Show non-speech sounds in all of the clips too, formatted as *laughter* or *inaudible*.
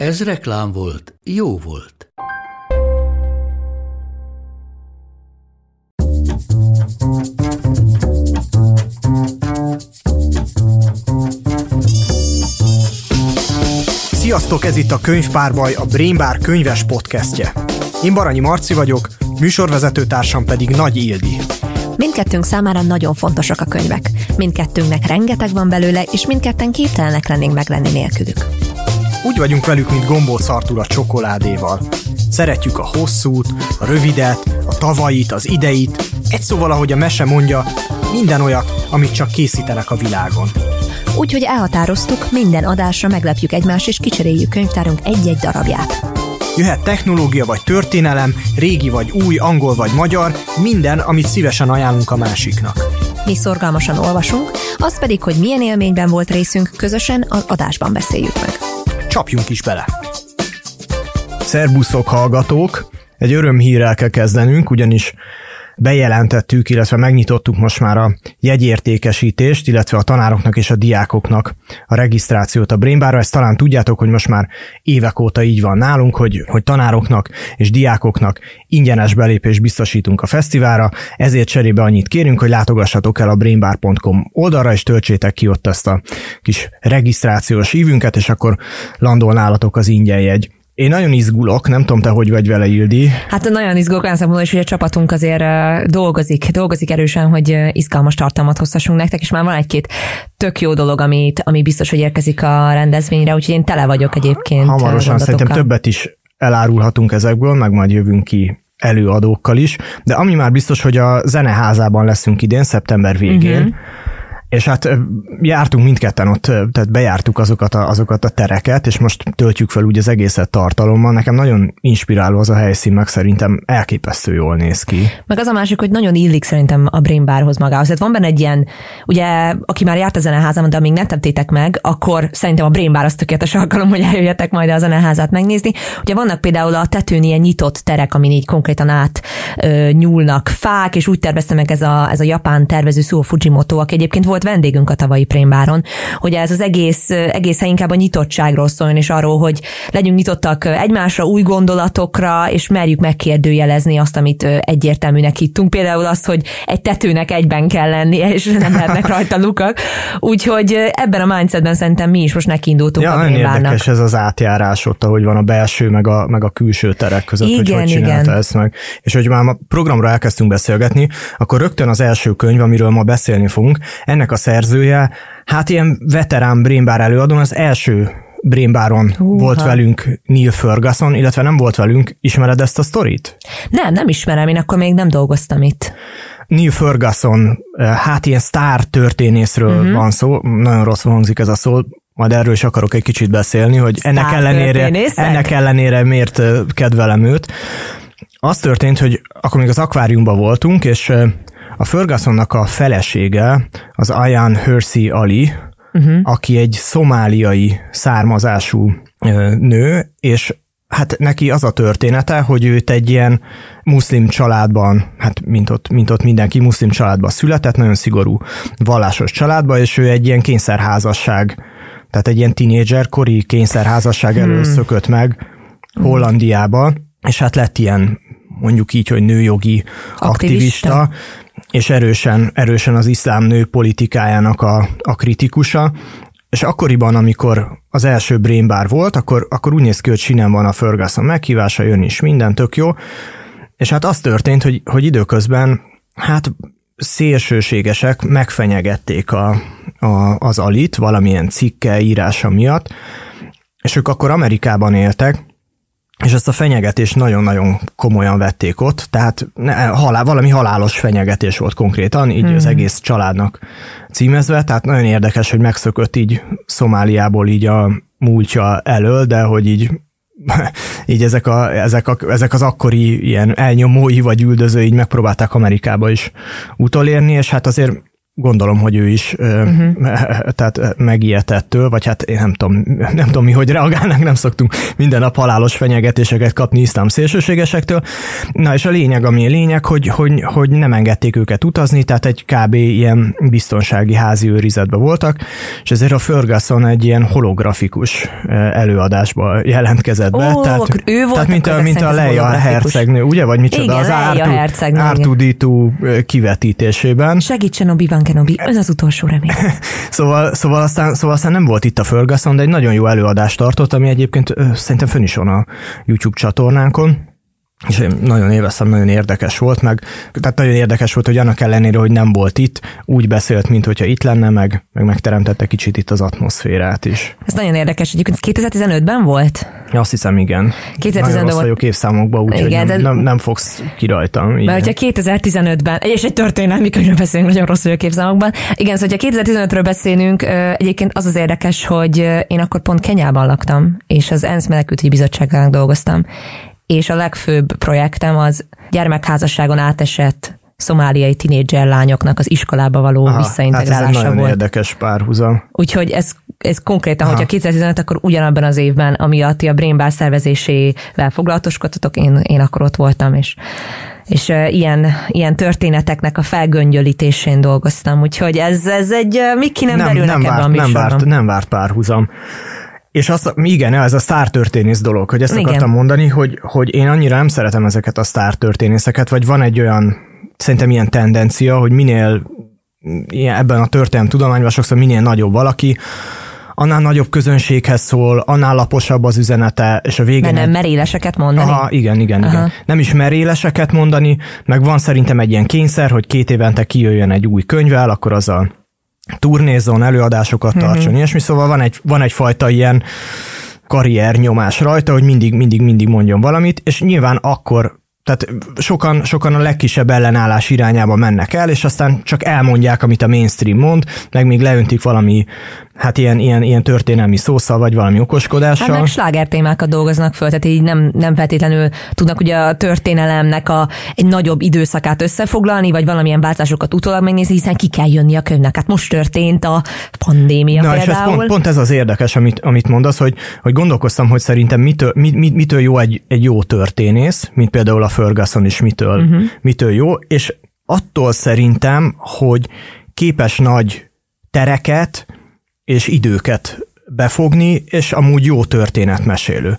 Ez reklám volt, jó volt. Sziasztok, ez itt a Könyvpárbaj, a Brainbar könyves podcastje. Én Baranyi Marci vagyok, műsorvezetőtársam pedig Nagy Ildi. Mindkettőnk számára nagyon fontosak a könyvek. Mindkettőnknek rengeteg van belőle, és mindketten képtelenek lennénk meglenni nélkülük. Úgy vagyunk velük, mint gombóc Artur a csokoládéval. Szeretjük a hosszút, a rövidet, a tavait, az ideit, egy szóval, ahogy a mese mondja, minden olyat, amit csak készítenek a világon. Úgyhogy elhatároztuk, minden adásra meglepjük egymást, és kicseréljük könyvtárunk egy-egy darabját. Jöhet technológia vagy történelem, régi vagy új, angol vagy magyar, minden, amit szívesen ajánlunk a másiknak. Mi szorgalmasan olvasunk, az pedig, hogy milyen élményben volt részünk, közösen az adásban beszéljük meg. Csapjunk is bele! Szerbuszok hallgatók! Egy örömhírrel kell kezdenünk, ugyanis bejelentettük, illetve megnyitottuk most már a jegyértékesítést, illetve a tanároknak és a diákoknak a regisztrációt a Brainbarra. Ezt talán tudjátok, hogy most már évek óta így van nálunk, hogy, hogy tanároknak és diákoknak ingyenes belépés biztosítunk a fesztiválra, ezért cserébe annyit kérünk, hogy látogassatok el a brainbar.com oldalra, és töltsétek ki ott ezt a kis regisztrációs ívünket, és akkor landol nálatok az ingyen jegy. Én nagyon izgulok, nem tudom te, hogy vagy vele, Ildi. Hát nagyon izgulok olyan szempontból is, hogy a csapatunk azért dolgozik, dolgozik erősen, hogy izgalmas tartalmat hozhassunk nektek, és már van egy-két tök jó dolog, amit, ami biztos, hogy érkezik a rendezvényre, úgyhogy én tele vagyok egyébként. Hamarosan szerintem többet is elárulhatunk ezekből, meg majd jövünk ki előadókkal is, de ami már biztos, hogy a zeneházában leszünk idén, szeptember végén, uh-huh és hát jártunk mindketten ott, tehát bejártuk azokat a, azokat a tereket, és most töltjük fel úgy az egészet tartalommal. Nekem nagyon inspiráló az a helyszín, meg szerintem elképesztő jól néz ki. Meg az a másik, hogy nagyon illik szerintem a Brain Barhoz magához. Tehát van benne egy ilyen, ugye, aki már járt a zeneházam, de amíg nem tettétek meg, akkor szerintem a Brain Bar az tökéletes alkalom, hogy eljöjjetek majd a zeneházát megnézni. Ugye vannak például a tetőn ilyen nyitott terek, amin így konkrétan át ö, nyúlnak fák, és úgy tervezte meg ez a, ez a japán tervező Suo Fujimoto, aki egyébként volt volt vendégünk a tavalyi Prémbáron, hogy ez az egész, egészen inkább a nyitottságról szóljon, és arról, hogy legyünk nyitottak egymásra, új gondolatokra, és merjük megkérdőjelezni azt, amit egyértelműnek hittunk. Például azt, hogy egy tetőnek egyben kell lennie, és nem lehetnek rajta lukak. Úgyhogy ebben a mindsetben szerintem mi is most nekiindultunk ja, a nagyon érdekes ez az átjárás ott, ahogy van a belső, meg a, meg a külső terek között, igen, hogy hogy csinálta igen. ezt meg. És hogy már a programra elkezdtünk beszélgetni, akkor rögtön az első könyv, amiről ma beszélni fogunk, ennek a szerzője, hát ilyen veterán Brainbar előadó, az első Brainbaron volt velünk Neil Ferguson, illetve nem volt velünk. Ismered ezt a sztorit? Nem, nem ismerem, én akkor még nem dolgoztam itt. Neil Ferguson, eh, hát ilyen sztár történészről uh-huh. van szó, nagyon rossz hangzik ez a szó, majd erről is akarok egy kicsit beszélni, hogy ennek ellenére, ennek ellenére miért eh, kedvelem őt. Az történt, hogy akkor még az akváriumban voltunk, és eh, a Fergusonnak a felesége, az Ayan Hersey Ali, uh-huh. aki egy szomáliai származású nő, és hát neki az a története, hogy őt egy ilyen muszlim családban, hát mint ott, mint ott mindenki muszlim családban született, nagyon szigorú vallásos családba, és ő egy ilyen kényszerházasság, tehát egy ilyen tinédzser kori kényszerházasság elől hmm. szökött meg Hollandiába, és hát lett ilyen mondjuk így, hogy nőjogi aktivista, aktivista és erősen, erősen az iszlám nő politikájának a, a kritikusa, és akkoriban, amikor az első Brain Bar volt, akkor, akkor úgy néz ki, hogy sinem van a Ferguson meghívása, jön is minden, tök jó. És hát az történt, hogy, hogy időközben hát szélsőségesek megfenyegették a, a, az alit valamilyen cikke írása miatt, és ők akkor Amerikában éltek, és ezt a fenyegetést nagyon-nagyon komolyan vették ott, tehát ne, halál, valami halálos fenyegetés volt konkrétan, így hmm. az egész családnak címezve, tehát nagyon érdekes, hogy megszökött így Szomáliából így a múltja elől, de hogy így *laughs* így ezek, a, ezek, a, ezek az akkori ilyen elnyomói vagy üldözői így megpróbálták Amerikába is utolérni, és hát azért gondolom, hogy ő is uh-huh. tehát megijedtettől, vagy hát én nem tudom, *laughs* nem tudom mi, hogy reagálnak, nem szoktunk minden nap halálos fenyegetéseket kapni iszlám szélsőségesektől. Na és a lényeg, ami a lényeg, hogy, hogy, hogy nem engedték őket utazni, tehát egy kb. ilyen biztonsági házi őrizetben voltak, és ezért a Ferguson egy ilyen holografikus előadásba jelentkezett be. Ó, tehát, ő volt tehát mint a, mint a Leia hercegnő, ugye? Vagy micsoda igen, az Ártudító kivetítésében. Segítsen obi Kenobi, ön az utolsó remény. *laughs* szóval, szóval, aztán, szóval aztán nem volt itt a Ferguson, de egy nagyon jó előadást tartott, ami egyébként szerintem fönn is van a YouTube csatornánkon és én nagyon élveztem, nagyon érdekes volt, meg tehát nagyon érdekes volt, hogy annak ellenére, hogy nem volt itt, úgy beszélt, mint hogyha itt lenne, meg, meg megteremtette kicsit itt az atmoszférát is. Ez nagyon érdekes, egyébként 2015-ben volt? Azt hiszem, igen. 2015-ben volt. vagyok évszámokban, úgyhogy nem, nem, nem, fogsz ki rajtam. Igen. Mert hogyha 2015-ben, és egy történelmi könyvről beszélünk, nagyon rossz vagyok évszámokban. Igen, szóval, hogyha 2015-ről beszélünk, egyébként az az érdekes, hogy én akkor pont Kenyában laktam, és az ENSZ menekültügyi bizottságának dolgoztam, és a legfőbb projektem az gyermekházasságon átesett szomáliai tinédzser lányoknak az iskolába való Aha, visszaintegrálása hát ez egy nagyon volt. érdekes párhuzam. Úgyhogy ez, ez konkrétan, Aha. hogyha 2015, akkor ugyanabban az évben, amiatt a Brain Bar szervezésével foglalatoskodtatok, én, én akkor ott voltam, és és ilyen, ilyen történeteknek a felgöngyölítésén dolgoztam, úgyhogy ez, ez egy, uh, mi ki nem, nem derülnek nem várt, a nem várt, nem várt párhuzam. És azt, igen, ez a sztártörténész dolog, hogy ezt igen. akartam mondani, hogy, hogy én annyira nem szeretem ezeket a sztártörténészeket, vagy van egy olyan, szerintem ilyen tendencia, hogy minél ilyen, ebben a történelmi tudományban sokszor minél nagyobb valaki, annál nagyobb közönséghez szól, annál laposabb az üzenete, és a végén... De nem meréleseket mondani? Aha, igen, igen, Aha. igen. Nem is meréleseket mondani, meg van szerintem egy ilyen kényszer, hogy két évente kijöjjön egy új könyvvel, akkor az a turnézzon, előadásokat mhm. tartson, mm-hmm. ilyesmi, szóval van, egy, van egyfajta ilyen karrier nyomás rajta, hogy mindig, mindig, mindig mondjon valamit, és nyilván akkor tehát sokan, sokan a legkisebb ellenállás irányába mennek el, és aztán csak elmondják, amit a mainstream mond, meg még leöntik valami hát ilyen, ilyen, ilyen történelmi szószal, vagy valami okoskodással. Hát meg sláger témákat dolgoznak föl, tehát így nem, nem feltétlenül tudnak ugye a történelemnek a, egy nagyobb időszakát összefoglalni, vagy valamilyen változásokat utólag megnézni, hiszen ki kell jönni a könyvnek. Hát most történt a pandémia Na, például. és ez pont, pont, ez az érdekes, amit, amit mondasz, hogy, hogy gondolkoztam, hogy szerintem mitől, mit, mit, mitől jó egy, egy jó történész, mint például a Ferguson is mitől, uh-huh. mitől jó, és attól szerintem, hogy képes nagy tereket, és időket befogni, és amúgy jó történetmesélő.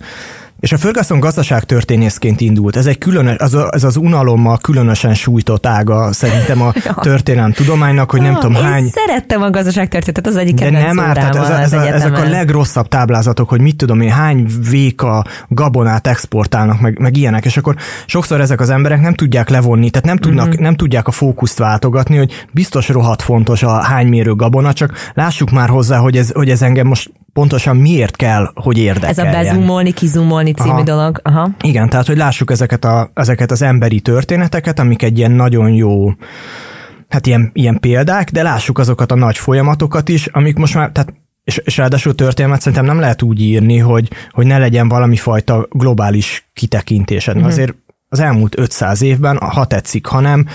És a Ferguson gazdaságtörténészként indult. Ez egy különös, az, ez az unalommal különösen sújtott ága szerintem a *laughs* történelem tudománynak, hogy nem tudom én hány... szerettem a gazdaságtörténetet, az egyik De nem árt, tehát ez, ez a, ezek a legrosszabb táblázatok, hogy mit tudom én, hány véka gabonát exportálnak, meg, meg ilyenek, és akkor sokszor ezek az emberek nem tudják levonni, tehát nem, tudnak, mm-hmm. nem tudják a fókuszt váltogatni, hogy biztos rohadt fontos a hány mérő gabona, csak lássuk már hozzá, hogy ez, hogy ez engem most pontosan miért kell, hogy érdekeljen. Ez a bezumolni, kizumolni című Aha. dolog. Aha. Igen, tehát hogy lássuk ezeket, a, ezeket az emberi történeteket, amik egy ilyen nagyon jó hát ilyen, ilyen példák, de lássuk azokat a nagy folyamatokat is, amik most már, tehát és, és ráadásul történelmet szerintem nem lehet úgy írni, hogy, hogy ne legyen valami fajta globális kitekintésed. Mm-hmm. Azért az elmúlt 500 évben, ha tetszik, hanem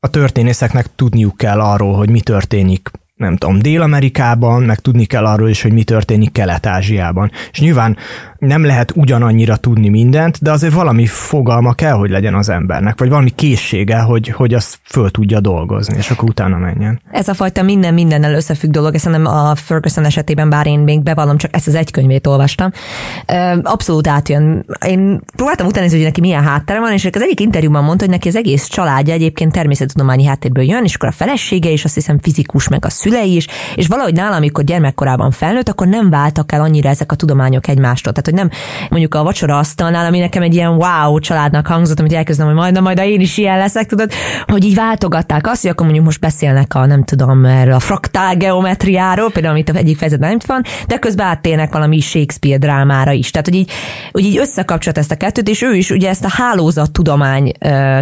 a történészeknek tudniuk kell arról, hogy mi történik nem tudom, Dél-Amerikában, meg tudni kell arról is, hogy mi történik Kelet-Ázsiában. És nyilván nem lehet ugyanannyira tudni mindent, de azért valami fogalma kell, hogy legyen az embernek, vagy valami készsége, hogy, hogy azt föl tudja dolgozni, és akkor utána menjen. Ez a fajta minden mindennel összefügg dolog, ezt nem a Ferguson esetében, bár én még bevallom, csak ezt az egy könyvét olvastam. Abszolút átjön. Én próbáltam utána hogy neki milyen háttere van, és az egyik interjúban mondta, hogy neki az egész családja egyébként természettudományi háttérből jön, és akkor a felesége is azt hiszem fizikus, meg a szülei is, és valahogy nálam, amikor gyermekkorában felnőtt, akkor nem váltak el annyira ezek a tudományok egymástól. Tehát, hogy nem mondjuk a vacsora asztalnál, ami nekem egy ilyen wow családnak hangzott, amit elkezdem, hogy majd, majd én is ilyen leszek, tudod, hogy így váltogatták azt, hogy akkor mondjuk most beszélnek a, nem tudom, erről a fraktál geometriáról, például amit egyik fejezetben nem van, de közben áttérnek valami Shakespeare drámára is. Tehát, hogy így, hogy így összekapcsolt ezt a kettőt, és ő is ugye ezt a hálózat tudomány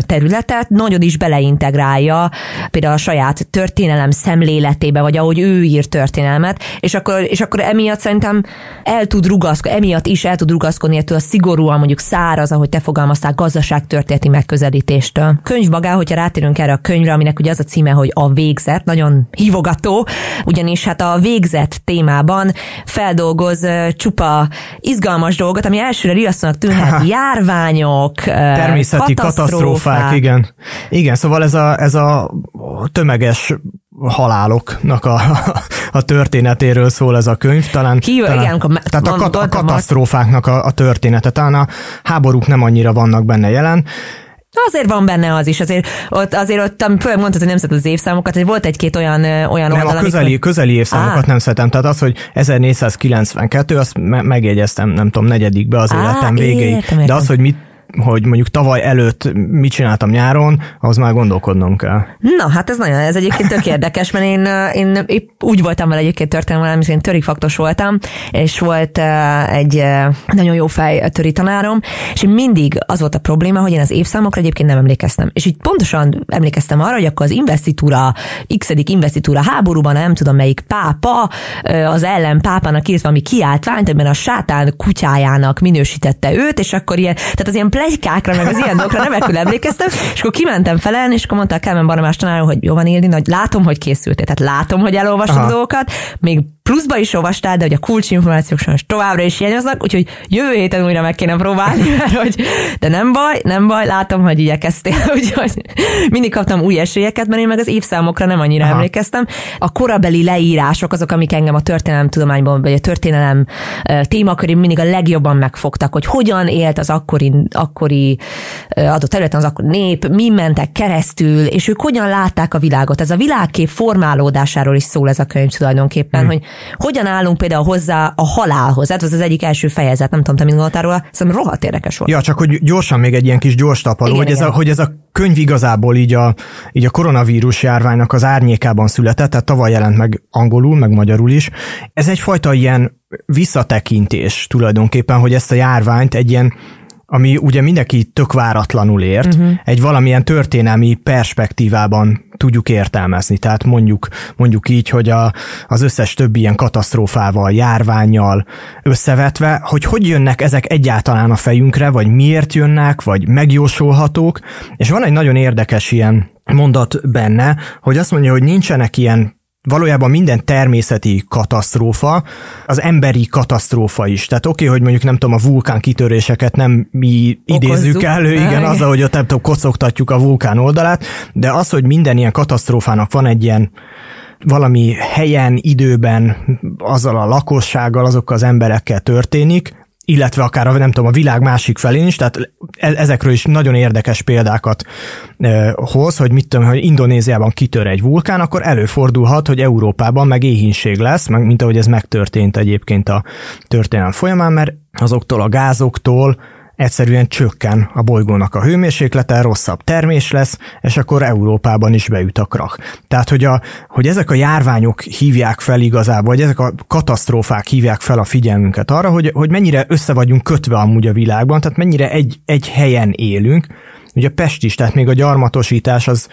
területet nagyon is beleintegrálja, például a saját történelem szemléletébe életébe, vagy ahogy ő ír történelmet, és akkor, és akkor emiatt szerintem el tud rugaszkodni, emiatt is is el tud rugaszkodni ettől a szigorúan mondjuk száraz, ahogy te fogalmaztál, gazdaságtörténeti megközelítéstől. Könyv maga, hogyha rátérünk erre a könyvre, aminek ugye az a címe, hogy a végzet, nagyon hívogató, ugyanis hát a végzet témában feldolgoz csupa izgalmas dolgot, ami elsőre riasztónak tűnhet, járványok, természeti katasztrófák. katasztrófák, igen. Igen, szóval ez a, ez a tömeges haláloknak a, *laughs* a történetéről szól ez a könyv. Talán, Ki, talán igen, tehát a, kat, a katasztrófáknak a, a története. Talán a háborúk nem annyira vannak benne jelen, Azért van benne az is, azért ott, azért ott főleg mondtad, hogy nem szedett az évszámokat, hogy volt egy-két olyan, olyan nem, oldal, a közeli, amikor... közeli évszámokat Á. nem szedtem, tehát az, hogy 1492, azt me- megjegyeztem, nem tudom, negyedikbe az Á, életem végéig, értem, értem. de az, hogy mit hogy mondjuk tavaly előtt mit csináltam nyáron, az már gondolkodnom kell. Na, hát ez nagyon, ez egyébként tök érdekes, mert én, én épp úgy voltam vele egyébként történelem, én törik faktos voltam, és volt egy nagyon jó fej töri tanárom, és mindig az volt a probléma, hogy én az évszámokra egyébként nem emlékeztem. És így pontosan emlékeztem arra, hogy akkor az investitúra, x investitúra háborúban, nem tudom melyik pápa, az ellen pápának írt valami kiáltványt, amiben a sátán kutyájának minősítette őt, és akkor ilyen, tehát az ilyen plegykákra, meg az ilyen dolgokra remekül emlékeztem, és akkor kimentem felelni, és akkor mondta a Kálmán Barnabás tanárom, hogy jó van Ildi, nagy, látom, hogy készültél, tehát látom, hogy elolvastad a dolgokat, még pluszba is olvastál, de hogy a kulcsinformációk sajnos továbbra is hiányoznak, úgyhogy jövő héten újra meg kéne próbálni, *laughs* mert hogy, de nem baj, nem baj, látom, hogy igyekeztél, *laughs* úgyhogy mindig kaptam új esélyeket, mert én meg az évszámokra nem annyira Aha. emlékeztem. A korabeli leírások azok, amik engem a történelem tudományban, vagy a történelem témakörén mindig a legjobban megfogtak, hogy hogyan élt az akkori, akkori adott területen az akkori nép, mi mentek keresztül, és ők hogyan látták a világot. Ez a világkép formálódásáról is szól ez a könyv tulajdonképpen, hmm. hogy hogyan állunk például hozzá a halálhoz? Hát ez az egyik első fejezet, nem tudom, te mit gondoltál róla, szerintem rohadt érdekes volt. Ja, csak hogy gyorsan még egy ilyen kis gyors tapaló, igen, hogy, igen. Ez a, hogy ez a könyv igazából így a, így a koronavírus járványnak az árnyékában született, tehát tavaly jelent meg angolul, meg magyarul is. Ez egyfajta ilyen visszatekintés tulajdonképpen, hogy ezt a járványt egy ilyen ami ugye mindenki tök váratlanul ért, uh-huh. egy valamilyen történelmi perspektívában tudjuk értelmezni. Tehát mondjuk, mondjuk így, hogy a, az összes többi ilyen katasztrófával, járványjal összevetve, hogy hogy jönnek ezek egyáltalán a fejünkre, vagy miért jönnek, vagy megjósolhatók. És van egy nagyon érdekes ilyen mondat benne, hogy azt mondja, hogy nincsenek ilyen valójában minden természeti katasztrófa, az emberi katasztrófa is. Tehát oké, okay, hogy mondjuk nem tudom, a vulkán kitöréseket nem mi idézzük Okozzuk. elő, igen, az, hogy ott nem tudom, kocogtatjuk a vulkán oldalát, de az, hogy minden ilyen katasztrófának van egy ilyen valami helyen, időben, azzal a lakossággal, azokkal az emberekkel történik, illetve akár a, nem tudom, a világ másik felén is, tehát e- ezekről is nagyon érdekes példákat e, hoz, hogy mit tudom, hogy Indonéziában kitör egy vulkán, akkor előfordulhat, hogy Európában meg éhínség lesz, meg, mint ahogy ez megtörtént egyébként a történelem folyamán, mert azoktól a gázoktól, egyszerűen csökken a bolygónak a hőmérséklete, rosszabb termés lesz, és akkor Európában is beüt a krach. Tehát, hogy, a, hogy ezek a járványok hívják fel igazából, vagy ezek a katasztrófák hívják fel a figyelmünket arra, hogy, hogy mennyire össze vagyunk kötve amúgy a világban, tehát mennyire egy, egy helyen élünk, Ugye Pest is, tehát még a gyarmatosítás az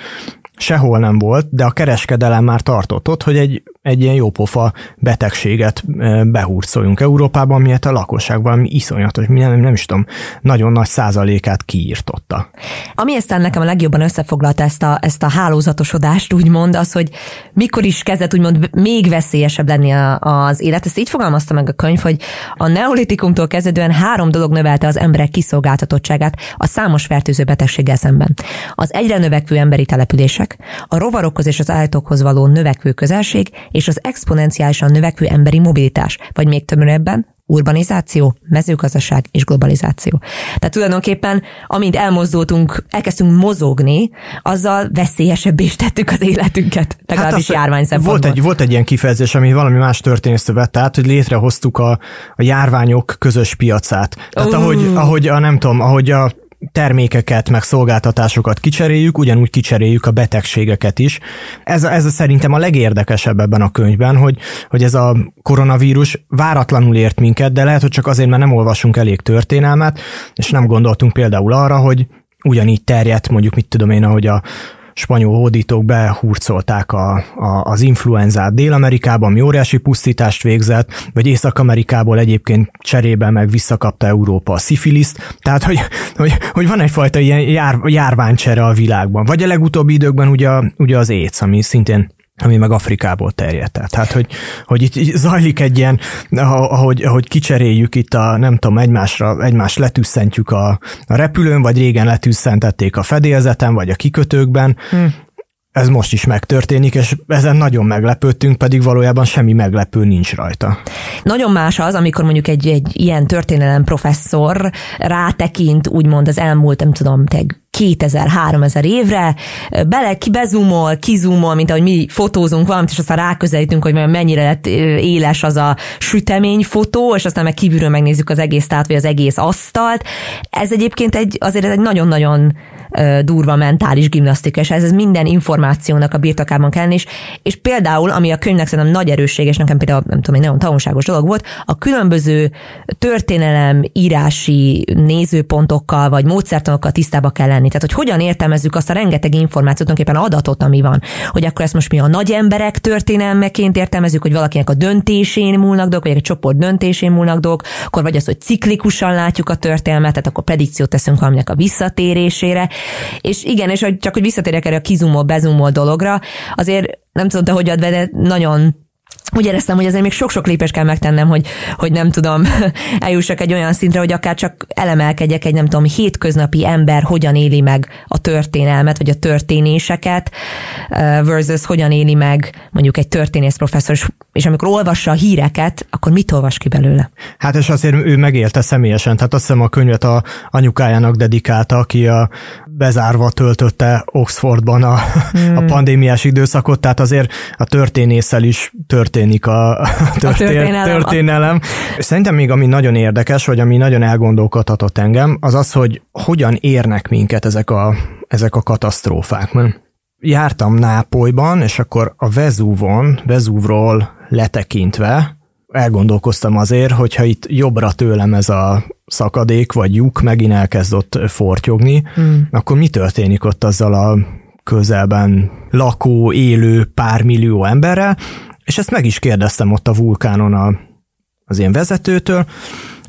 sehol nem volt, de a kereskedelem már tartott ott, hogy egy, egy ilyen jópofa betegséget behurcoljunk Európában, miért a lakosság valami iszonyatos, nem, nem is tudom, nagyon nagy százalékát kiírtotta. Ami aztán nekem a legjobban összefoglalta ezt a, ezt a hálózatosodást, úgymond, az, hogy mikor is kezdett úgymond még veszélyesebb lenni a, az élet. Ezt így fogalmazta meg a könyv, hogy a neolitikumtól kezdődően három dolog növelte az emberek kiszolgáltatottságát a számos fertőző betegséggel szemben. Az egyre növekvő emberi települések, a rovarokhoz és az állatokhoz való növekvő közelség és az exponenciálisan növekvő emberi mobilitás, vagy még többebben urbanizáció, mezőgazdaság és globalizáció. Tehát tulajdonképpen, amint elmozdultunk, elkezdtünk mozogni, azzal veszélyesebbé is tettük az életünket, legalábbis hát járvány Volt egy, volt egy ilyen kifejezés, ami valami más történésztő vett át, hogy létrehoztuk a, a járványok közös piacát. Tehát uh. ahogy, ahogy a, nem tudom, ahogy a termékeket, meg szolgáltatásokat kicseréljük, ugyanúgy kicseréljük a betegségeket is. Ez, ez szerintem a legérdekesebb ebben a könyvben, hogy, hogy ez a koronavírus váratlanul ért minket, de lehet, hogy csak azért, mert nem olvasunk elég történelmet, és nem gondoltunk például arra, hogy ugyanígy terjedt, mondjuk mit tudom én, ahogy a spanyol hódítók behurcolták a, a, az influenzát Dél-Amerikában, ami óriási pusztítást végzett, vagy Észak-Amerikából egyébként cserébe meg visszakapta Európa a szifiliszt, tehát hogy, hogy, hogy van egyfajta ilyen jár, járványcsere a világban. Vagy a legutóbbi időkben ugye, ugye az AIDS, ami szintén ami meg Afrikából terjedt. Tehát, hogy, hogy itt zajlik egy ilyen, ahogy, ahogy kicseréljük itt a, nem tudom, egymásra, egymást letűsszentjük a, a repülőn, vagy régen letűszentették a fedélzeten, vagy a kikötőkben, hmm. Ez most is megtörténik, és ezen nagyon meglepődtünk, pedig valójában semmi meglepő nincs rajta. Nagyon más az, amikor mondjuk egy, egy ilyen történelem professzor rátekint, úgymond az elmúlt, nem tudom, 2000-3000 évre, bele, bezumol, kizumol, mint ahogy mi fotózunk valamit, és aztán ráközelítünk, hogy mennyire lett éles az a sütemény fotó, és aztán meg kívülről megnézzük az egész tát, vagy az egész asztalt. Ez egyébként egy, azért egy nagyon-nagyon durva mentális gimnasztika, és ez, ez minden információnak a birtokában kell és, és például, ami a könyvnek szerintem nagy erősség, és nekem például, nem tudom, egy nagyon tanulságos dolog volt, a különböző történelem írási nézőpontokkal, vagy módszertanokkal tisztába kell lenni. Tehát, hogy hogyan értelmezzük azt a rengeteg információt, tulajdonképpen adatot, ami van. Hogy akkor ezt most mi a nagy emberek történelmeként értelmezzük, hogy valakinek a döntésén múlnak dolgok, vagy egy csoport döntésén múlnak dolgok, akkor vagy az, hogy ciklikusan látjuk a történelmet, tehát akkor predikciót teszünk valaminek a visszatérésére, és igen, és hogy csak hogy visszatérjek erre a kizumol, bezumol dologra, azért nem tudom, te hogy ad de nagyon úgy éreztem, hogy azért még sok-sok lépés kell megtennem, hogy, hogy nem tudom, *laughs* eljussak egy olyan szintre, hogy akár csak elemelkedjek egy nem tudom, hétköznapi ember hogyan éli meg a történelmet, vagy a történéseket, versus hogyan éli meg mondjuk egy történész professzor, és amikor olvassa a híreket, akkor mit olvas ki belőle? Hát és azért ő megélte személyesen, tehát azt hiszem a könyvet a anyukájának dedikálta, aki a bezárva töltötte Oxfordban a, hmm. a pandémiás időszakot, tehát azért a történésszel is történik a, a, történ- a történelem. történelem. Szerintem még ami nagyon érdekes, vagy ami nagyon elgondolkodhatott engem, az az, hogy hogyan érnek minket ezek a, ezek a katasztrófák. Mert jártam Nápolyban, és akkor a Vezúvon, Vezúvról letekintve elgondolkoztam azért, hogyha itt jobbra tőlem ez a szakadék vagy lyuk megint elkezd ott fortyogni, hmm. akkor mi történik ott azzal a közelben lakó, élő pár millió emberrel, és ezt meg is kérdeztem ott a vulkánon a, az én vezetőtől,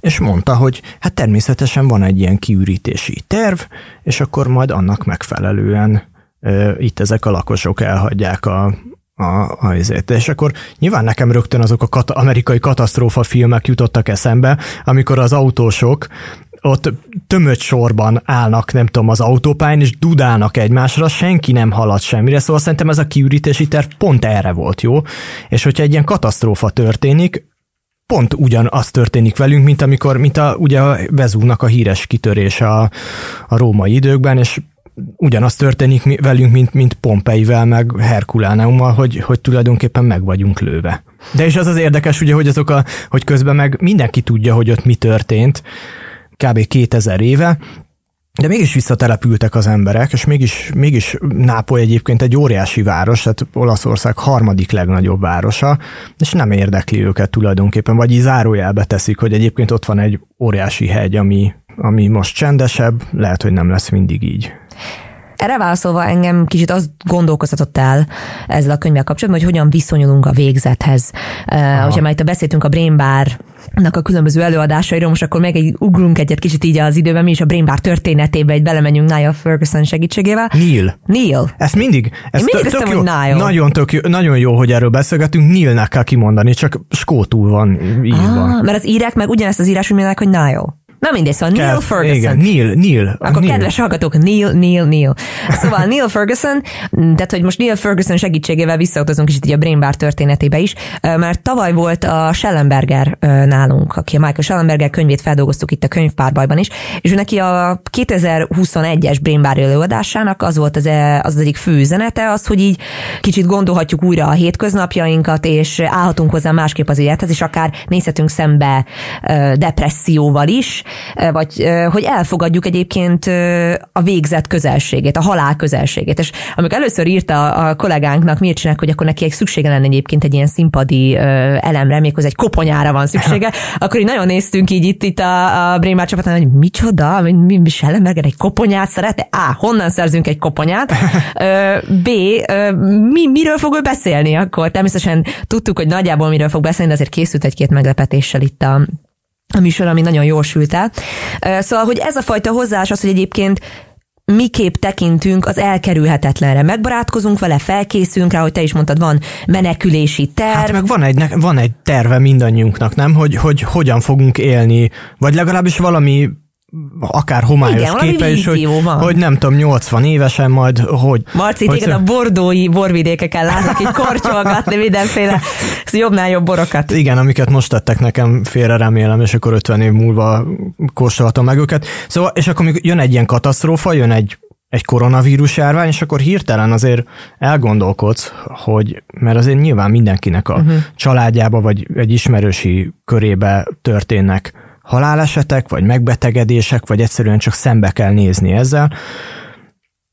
és mondta, hogy hát természetesen van egy ilyen kiürítési terv, és akkor majd annak megfelelően e, itt ezek a lakosok elhagyják a, a, a azért. És akkor nyilván nekem rögtön azok a kat- amerikai katasztrófa filmek jutottak eszembe, amikor az autósok ott tömött sorban állnak, nem tudom, az autópályán, és dudálnak egymásra, senki nem halad semmire, szóval szerintem ez a kiürítési terv pont erre volt jó, és hogyha egy ilyen katasztrófa történik, pont ugyanaz történik velünk, mint amikor, mint a, ugye a Vezúnak a híres kitörése a, a római időkben, és ugyanaz történik velünk, mint, mint Pompeivel, meg Herkuláneummal, hogy, hogy tulajdonképpen meg vagyunk lőve. De is az az érdekes, ugye, hogy azok a, hogy közben meg mindenki tudja, hogy ott mi történt, kb. 2000 éve, de mégis visszatelepültek az emberek, és mégis, mégis Nápoly egyébként egy óriási város, tehát Olaszország harmadik legnagyobb városa, és nem érdekli őket tulajdonképpen, vagy így zárójelbe teszik, hogy egyébként ott van egy óriási hegy, ami, ami most csendesebb, lehet, hogy nem lesz mindig így. Erre válaszolva engem kicsit azt gondolkoztatott el ezzel a könyvvel kapcsolatban, hogy hogyan viszonyulunk a végzethez. Aha. Hogyha már itt beszéltünk a Brain Bar a különböző előadásairól, most akkor meg egy ugrunk egyet kicsit így az időben, mi is a Brain Bar történetébe, egy belemegyünk Niall Ferguson segítségével. Neil. Neil. Ezt mindig, ez mindig tök, tök jó, Niall. Nagyon, tök jó, nagyon jó, hogy erről beszélgetünk, Neilnek kell kimondani, csak skótul van írva. Ah, mert az írek meg ugyanezt az írás, hogy hogy Niall. Na mindegy, szóval Kell, Neil Ferguson. Igen, Neil, Neil. Akkor Neil. kedves hallgatók, Neil, Neil, Neil. Szóval Neil Ferguson, tehát hogy most Neil Ferguson segítségével visszautazunk kicsit így a Brain Bar történetébe is, mert tavaly volt a Schellenberger nálunk, aki a Michael Schellenberger könyvét feldolgoztuk itt a könyvpárbajban is, és ő neki a 2021-es Brain Bar előadásának az volt az, e, az, az egyik fő üzenete, az, hogy így kicsit gondolhatjuk újra a hétköznapjainkat, és állhatunk hozzá másképp az élethez, és akár nézhetünk szembe depresszióval is, vagy hogy elfogadjuk egyébként a végzet közelségét, a halál közelségét. És amikor először írta a kollégánknak Mircsinek, hogy akkor neki egy szüksége lenne egyébként egy ilyen színpadi elemre, méghozzá egy koponyára van szüksége, *laughs* akkor így nagyon néztünk így itt, itt a, a Brainbar csapatán, hogy micsoda, mi, mi Schellenberger egy koponyát szeret? A. Honnan szerzünk egy koponyát? B. Mi, miről fog ő beszélni akkor? Természetesen tudtuk, hogy nagyjából miről fog beszélni, de azért készült egy-két meglepetéssel itt a, a műsor, ami nagyon jól sült el. Szóval, hogy ez a fajta hozzáállás az, hogy egyébként miképp tekintünk az elkerülhetetlenre. Megbarátkozunk vele, felkészülünk rá, hogy te is mondtad, van menekülési terv. Hát meg van egy, van egy terve mindannyiunknak, nem? Hogy, hogy hogyan fogunk élni, vagy legalábbis valami akár homályos Igen, képe is, hogy, van. hogy nem tudom, 80 évesen majd, hogy... Marci, hogy téged a bordói borvidékeken látok így kortyolgatni *laughs* mindenféle jobbnál jobb borokat. Igen, amiket most tettek nekem, félre remélem, és akkor 50 év múlva kóstolhatom meg őket. Szóval, és akkor jön egy ilyen katasztrófa, jön egy egy koronavírus járvány, és akkor hirtelen azért elgondolkodsz, hogy, mert azért nyilván mindenkinek a uh-huh. családjába, vagy egy ismerősi körébe történnek halálesetek, vagy megbetegedések, vagy egyszerűen csak szembe kell nézni ezzel,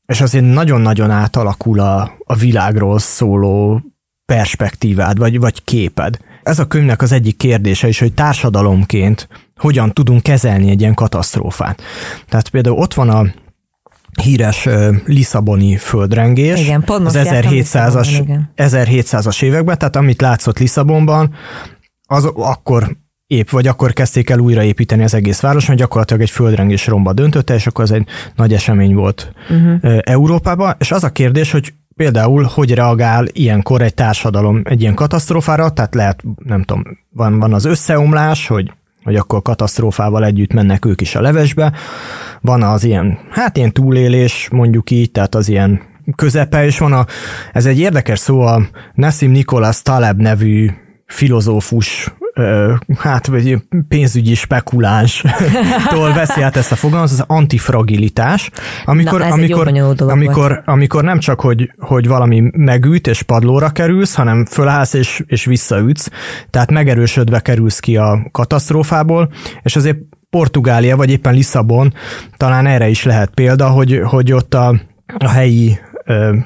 és azért nagyon-nagyon átalakul a, a világról szóló perspektívád, vagy, vagy képed. Ez a könyvnek az egyik kérdése is, hogy társadalomként hogyan tudunk kezelni egy ilyen katasztrófát. Tehát például ott van a híres uh, Lisszaboni földrengés igen, pont az 1700-as, 1700-as években, tehát amit látszott Lisszabonban, az akkor épp, vagy akkor kezdték el újraépíteni az egész város, mert gyakorlatilag egy földrengés romba döntötte, és akkor ez egy nagy esemény volt uh-huh. Európában. És az a kérdés, hogy például hogy reagál ilyenkor egy társadalom egy ilyen katasztrófára, tehát lehet, nem tudom, van, van az összeomlás, hogy hogy akkor katasztrófával együtt mennek ők is a levesbe. Van az ilyen, hát ilyen túlélés, mondjuk így, tehát az ilyen közepe, és van a, ez egy érdekes szó, a Nassim Nicholas Taleb nevű filozófus hát vagy pénzügyi spekulánstól *laughs* veszi át ezt a fogalmat, az antifragilitás, amikor, Na, amikor, amikor, amikor nem csak, hogy, hogy valami megüt és padlóra kerülsz, hanem fölállsz és, és visszaütsz, tehát megerősödve kerülsz ki a katasztrófából, és azért Portugália, vagy éppen Lisszabon talán erre is lehet példa, hogy, hogy ott a, a helyi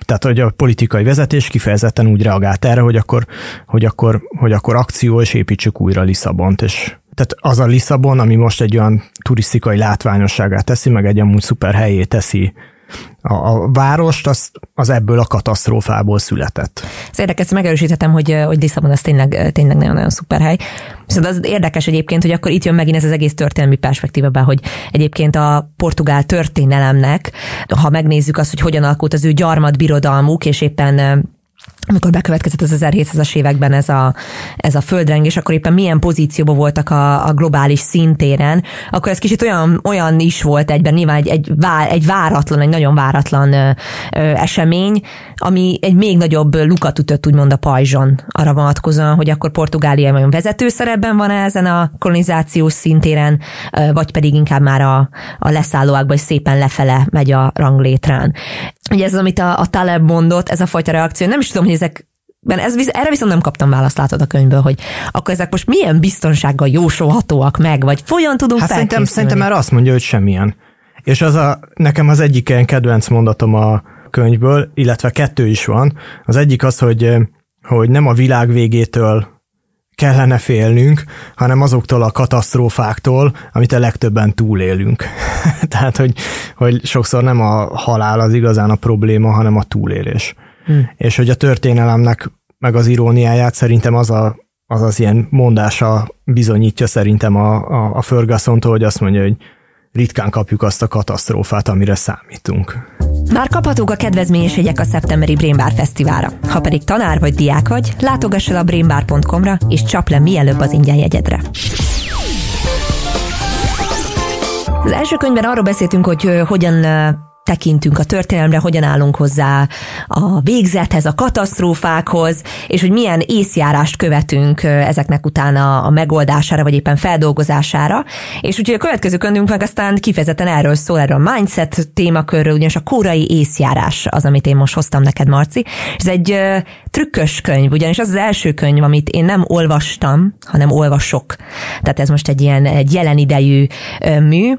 tehát hogy a politikai vezetés kifejezetten úgy reagált erre, hogy akkor, hogy akkor, hogy akkor akció, és építsük újra Lisszabont, és tehát az a Lisszabon, ami most egy olyan turisztikai látványosságát teszi, meg egy amúgy szuper helyé teszi a, a várost, az, az ebből a katasztrófából született. Ez érdekes, megerősíthetem, hogy, hogy Lisszabon az tényleg, tényleg nagyon-nagyon szuper hely. Viszont az érdekes egyébként, hogy akkor itt jön megint ez az egész történelmi perspektívában, hogy egyébként a portugál történelemnek, ha megnézzük azt, hogy hogyan alakult az ő gyarmatbirodalmuk, és éppen amikor bekövetkezett az 1700-as években ez a, ez a földrengés, akkor éppen milyen pozícióban voltak a, a globális szintéren, akkor ez kicsit olyan, olyan is volt egyben, nyilván egy, egy, vár, egy váratlan, egy nagyon váratlan ö, ö, esemény, ami egy még nagyobb lukat ütött úgymond a pajzson arra vonatkozóan, hogy akkor Portugália olyan vezető szerepben van ezen a kolonizációs szintéren, ö, vagy pedig inkább már a, a leszállóákban szépen lefele megy a ranglétrán. Ugye ez amit a, a Taleb mondott, ez a fajta reakció, nem is tudom, hogy ezek mert ez, erre viszont nem kaptam választ, látod a könyvből, hogy akkor ezek most milyen biztonsággal jósolhatóak meg, vagy folyan tudunk hát szerintem, szerintem már azt mondja, hogy semmilyen. És az a, nekem az egyik ilyen kedvenc mondatom a könyvből, illetve kettő is van. Az egyik az, hogy, hogy nem a világ végétől kellene félnünk, hanem azoktól a katasztrófáktól, amit a legtöbben túlélünk. *laughs* Tehát, hogy, hogy sokszor nem a halál az igazán a probléma, hanem a túlélés. Hmm. És hogy a történelemnek meg az iróniáját szerintem az a, az, az ilyen mondása bizonyítja szerintem a, a, a ferguson hogy azt mondja, hogy ritkán kapjuk azt a katasztrófát, amire számítunk. Már kaphatók a kedvezményes jegyek a szeptemberi Brainbar Fesztiválra. Ha pedig tanár vagy diák vagy, látogass el a brainbar.com-ra és csap le mielőbb az ingyen jegyedre. Az első könyvben arról beszéltünk, hogy hogyan tekintünk a történelemre, hogyan állunk hozzá a végzethez, a katasztrófákhoz, és hogy milyen észjárást követünk ezeknek utána a megoldására, vagy éppen feldolgozására. És úgyhogy a következő könyvünk meg aztán kifejezetten erről szól, erről a mindset témakörről, ugyanis a kórai észjárás az, amit én most hoztam neked, Marci. Ez egy trükkös könyv, ugyanis az az első könyv, amit én nem olvastam, hanem olvasok. Tehát ez most egy ilyen egy jelen idejű mű,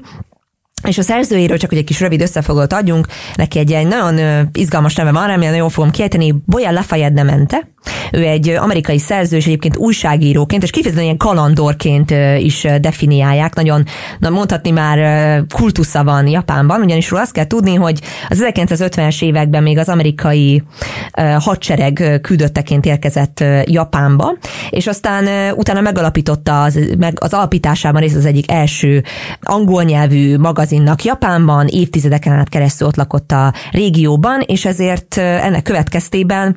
és a szerzőjéről csak hogy egy kis rövid összefoglalót adjunk, neki egy, egy nagyon izgalmas neve van, remélem jól fogom kiejteni, Boya Lafayette mente, ő egy amerikai szerző, és egyébként újságíróként, és kifejezetten ilyen kalandorként is definiálják. Nagyon, na mondhatni már kultusza van Japánban, ugyanis róla azt kell tudni, hogy az 1950-es években még az amerikai hadsereg küldötteként érkezett Japánba, és aztán utána megalapította az, meg az alapításában rész az egyik első angol nyelvű magazinnak Japánban, évtizedeken át keresztül ott lakott a régióban, és ezért ennek következtében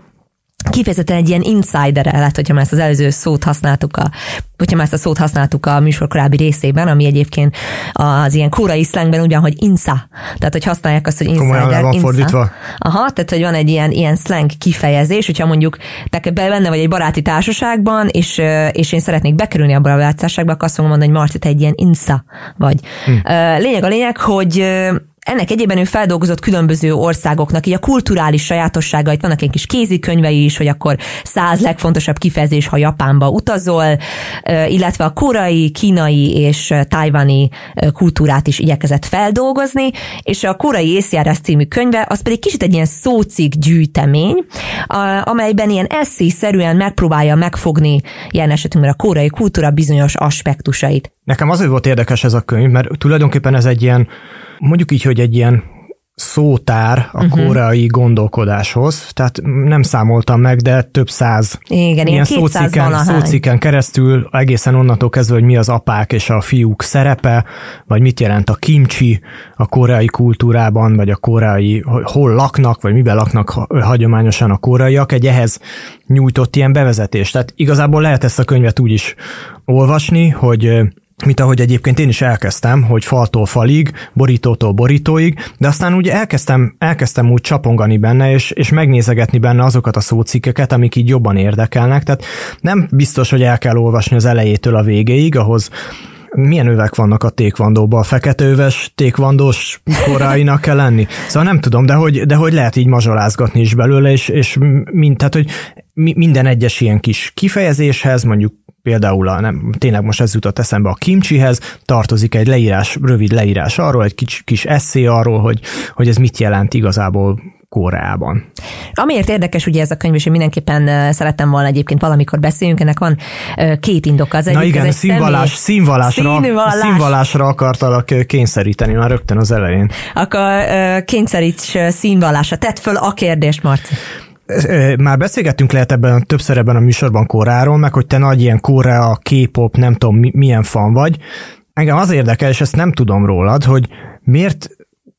kifejezetten egy ilyen insider lehet, hogyha már ezt az előző szót használtuk a, hogyha már ezt a szót használtuk a műsor korábbi részében, ami egyébként az ilyen kórai szlengben ugyan, hogy insa. Tehát, hogy használják azt, hogy insider. van insa. fordítva. Aha, tehát, hogy van egy ilyen, ilyen slang kifejezés, hogyha mondjuk te benne vagy egy baráti társaságban, és, és én szeretnék bekerülni abba a baráti társaságba, akkor azt fogom mondani, hogy Marci, te egy ilyen insa vagy. Hm. Lényeg a lényeg, hogy ennek egyében ő feldolgozott különböző országoknak így a kulturális sajátosságait, vannak egy kis kézikönyvei is, hogy akkor száz legfontosabb kifejezés, ha Japánba utazol, illetve a korai, kínai és tajvani kultúrát is igyekezett feldolgozni, és a korai észjárás című könyve, az pedig kicsit egy ilyen szócik gyűjtemény, amelyben ilyen eszélyszerűen megpróbálja megfogni ilyen esetünkben a korai kultúra bizonyos aspektusait. Nekem azért volt érdekes ez a könyv, mert tulajdonképpen ez egy ilyen mondjuk így, hogy egy ilyen szótár a uh-huh. koreai gondolkodáshoz, tehát nem számoltam meg, de több száz Igen, ilyen szóciken, szóciken keresztül, egészen onnantól kezdve, hogy mi az apák és a fiúk szerepe, vagy mit jelent a kimchi a koreai kultúrában, vagy a koreai, hol laknak, vagy miben laknak hagyományosan a koreaiak, egy ehhez nyújtott ilyen bevezetés. Tehát igazából lehet ezt a könyvet úgy is olvasni, hogy mint ahogy egyébként én is elkezdtem, hogy faltól falig, borítótól borítóig, de aztán úgy elkezdtem, elkezdtem úgy csapongani benne, és, és megnézegetni benne azokat a szócikkeket, amik így jobban érdekelnek, tehát nem biztos, hogy el kell olvasni az elejétől a végéig, ahhoz milyen övek vannak a tékvandóban? A fekete öves tékvandós koráinak kell lenni? Szóval nem tudom, de hogy, de hogy lehet így mazsolázgatni is belőle, és, és mind, tehát, hogy minden egyes ilyen kis kifejezéshez, mondjuk például a, nem, tényleg most ez jutott eszembe a kimcsihez, tartozik egy leírás, rövid leírás arról, egy kis, kis eszé arról, hogy, hogy ez mit jelent igazából Koreában. Amiért érdekes ugye ez a könyv, és én mindenképpen szerettem volna egyébként valamikor beszéljünk, ennek van két indoka. Az Na igen, színvallás, színvallásra, színvallás. színvallásra akartalak kényszeríteni már rögtön az elején. Akkor kényszeríts színvallásra. Tedd föl a kérdést, Marci már beszélgettünk lehet ebben többször ebben a műsorban Kóráról, meg hogy te nagy ilyen Korea, K-pop, nem tudom milyen fan vagy. Engem az érdekel, és ezt nem tudom rólad, hogy miért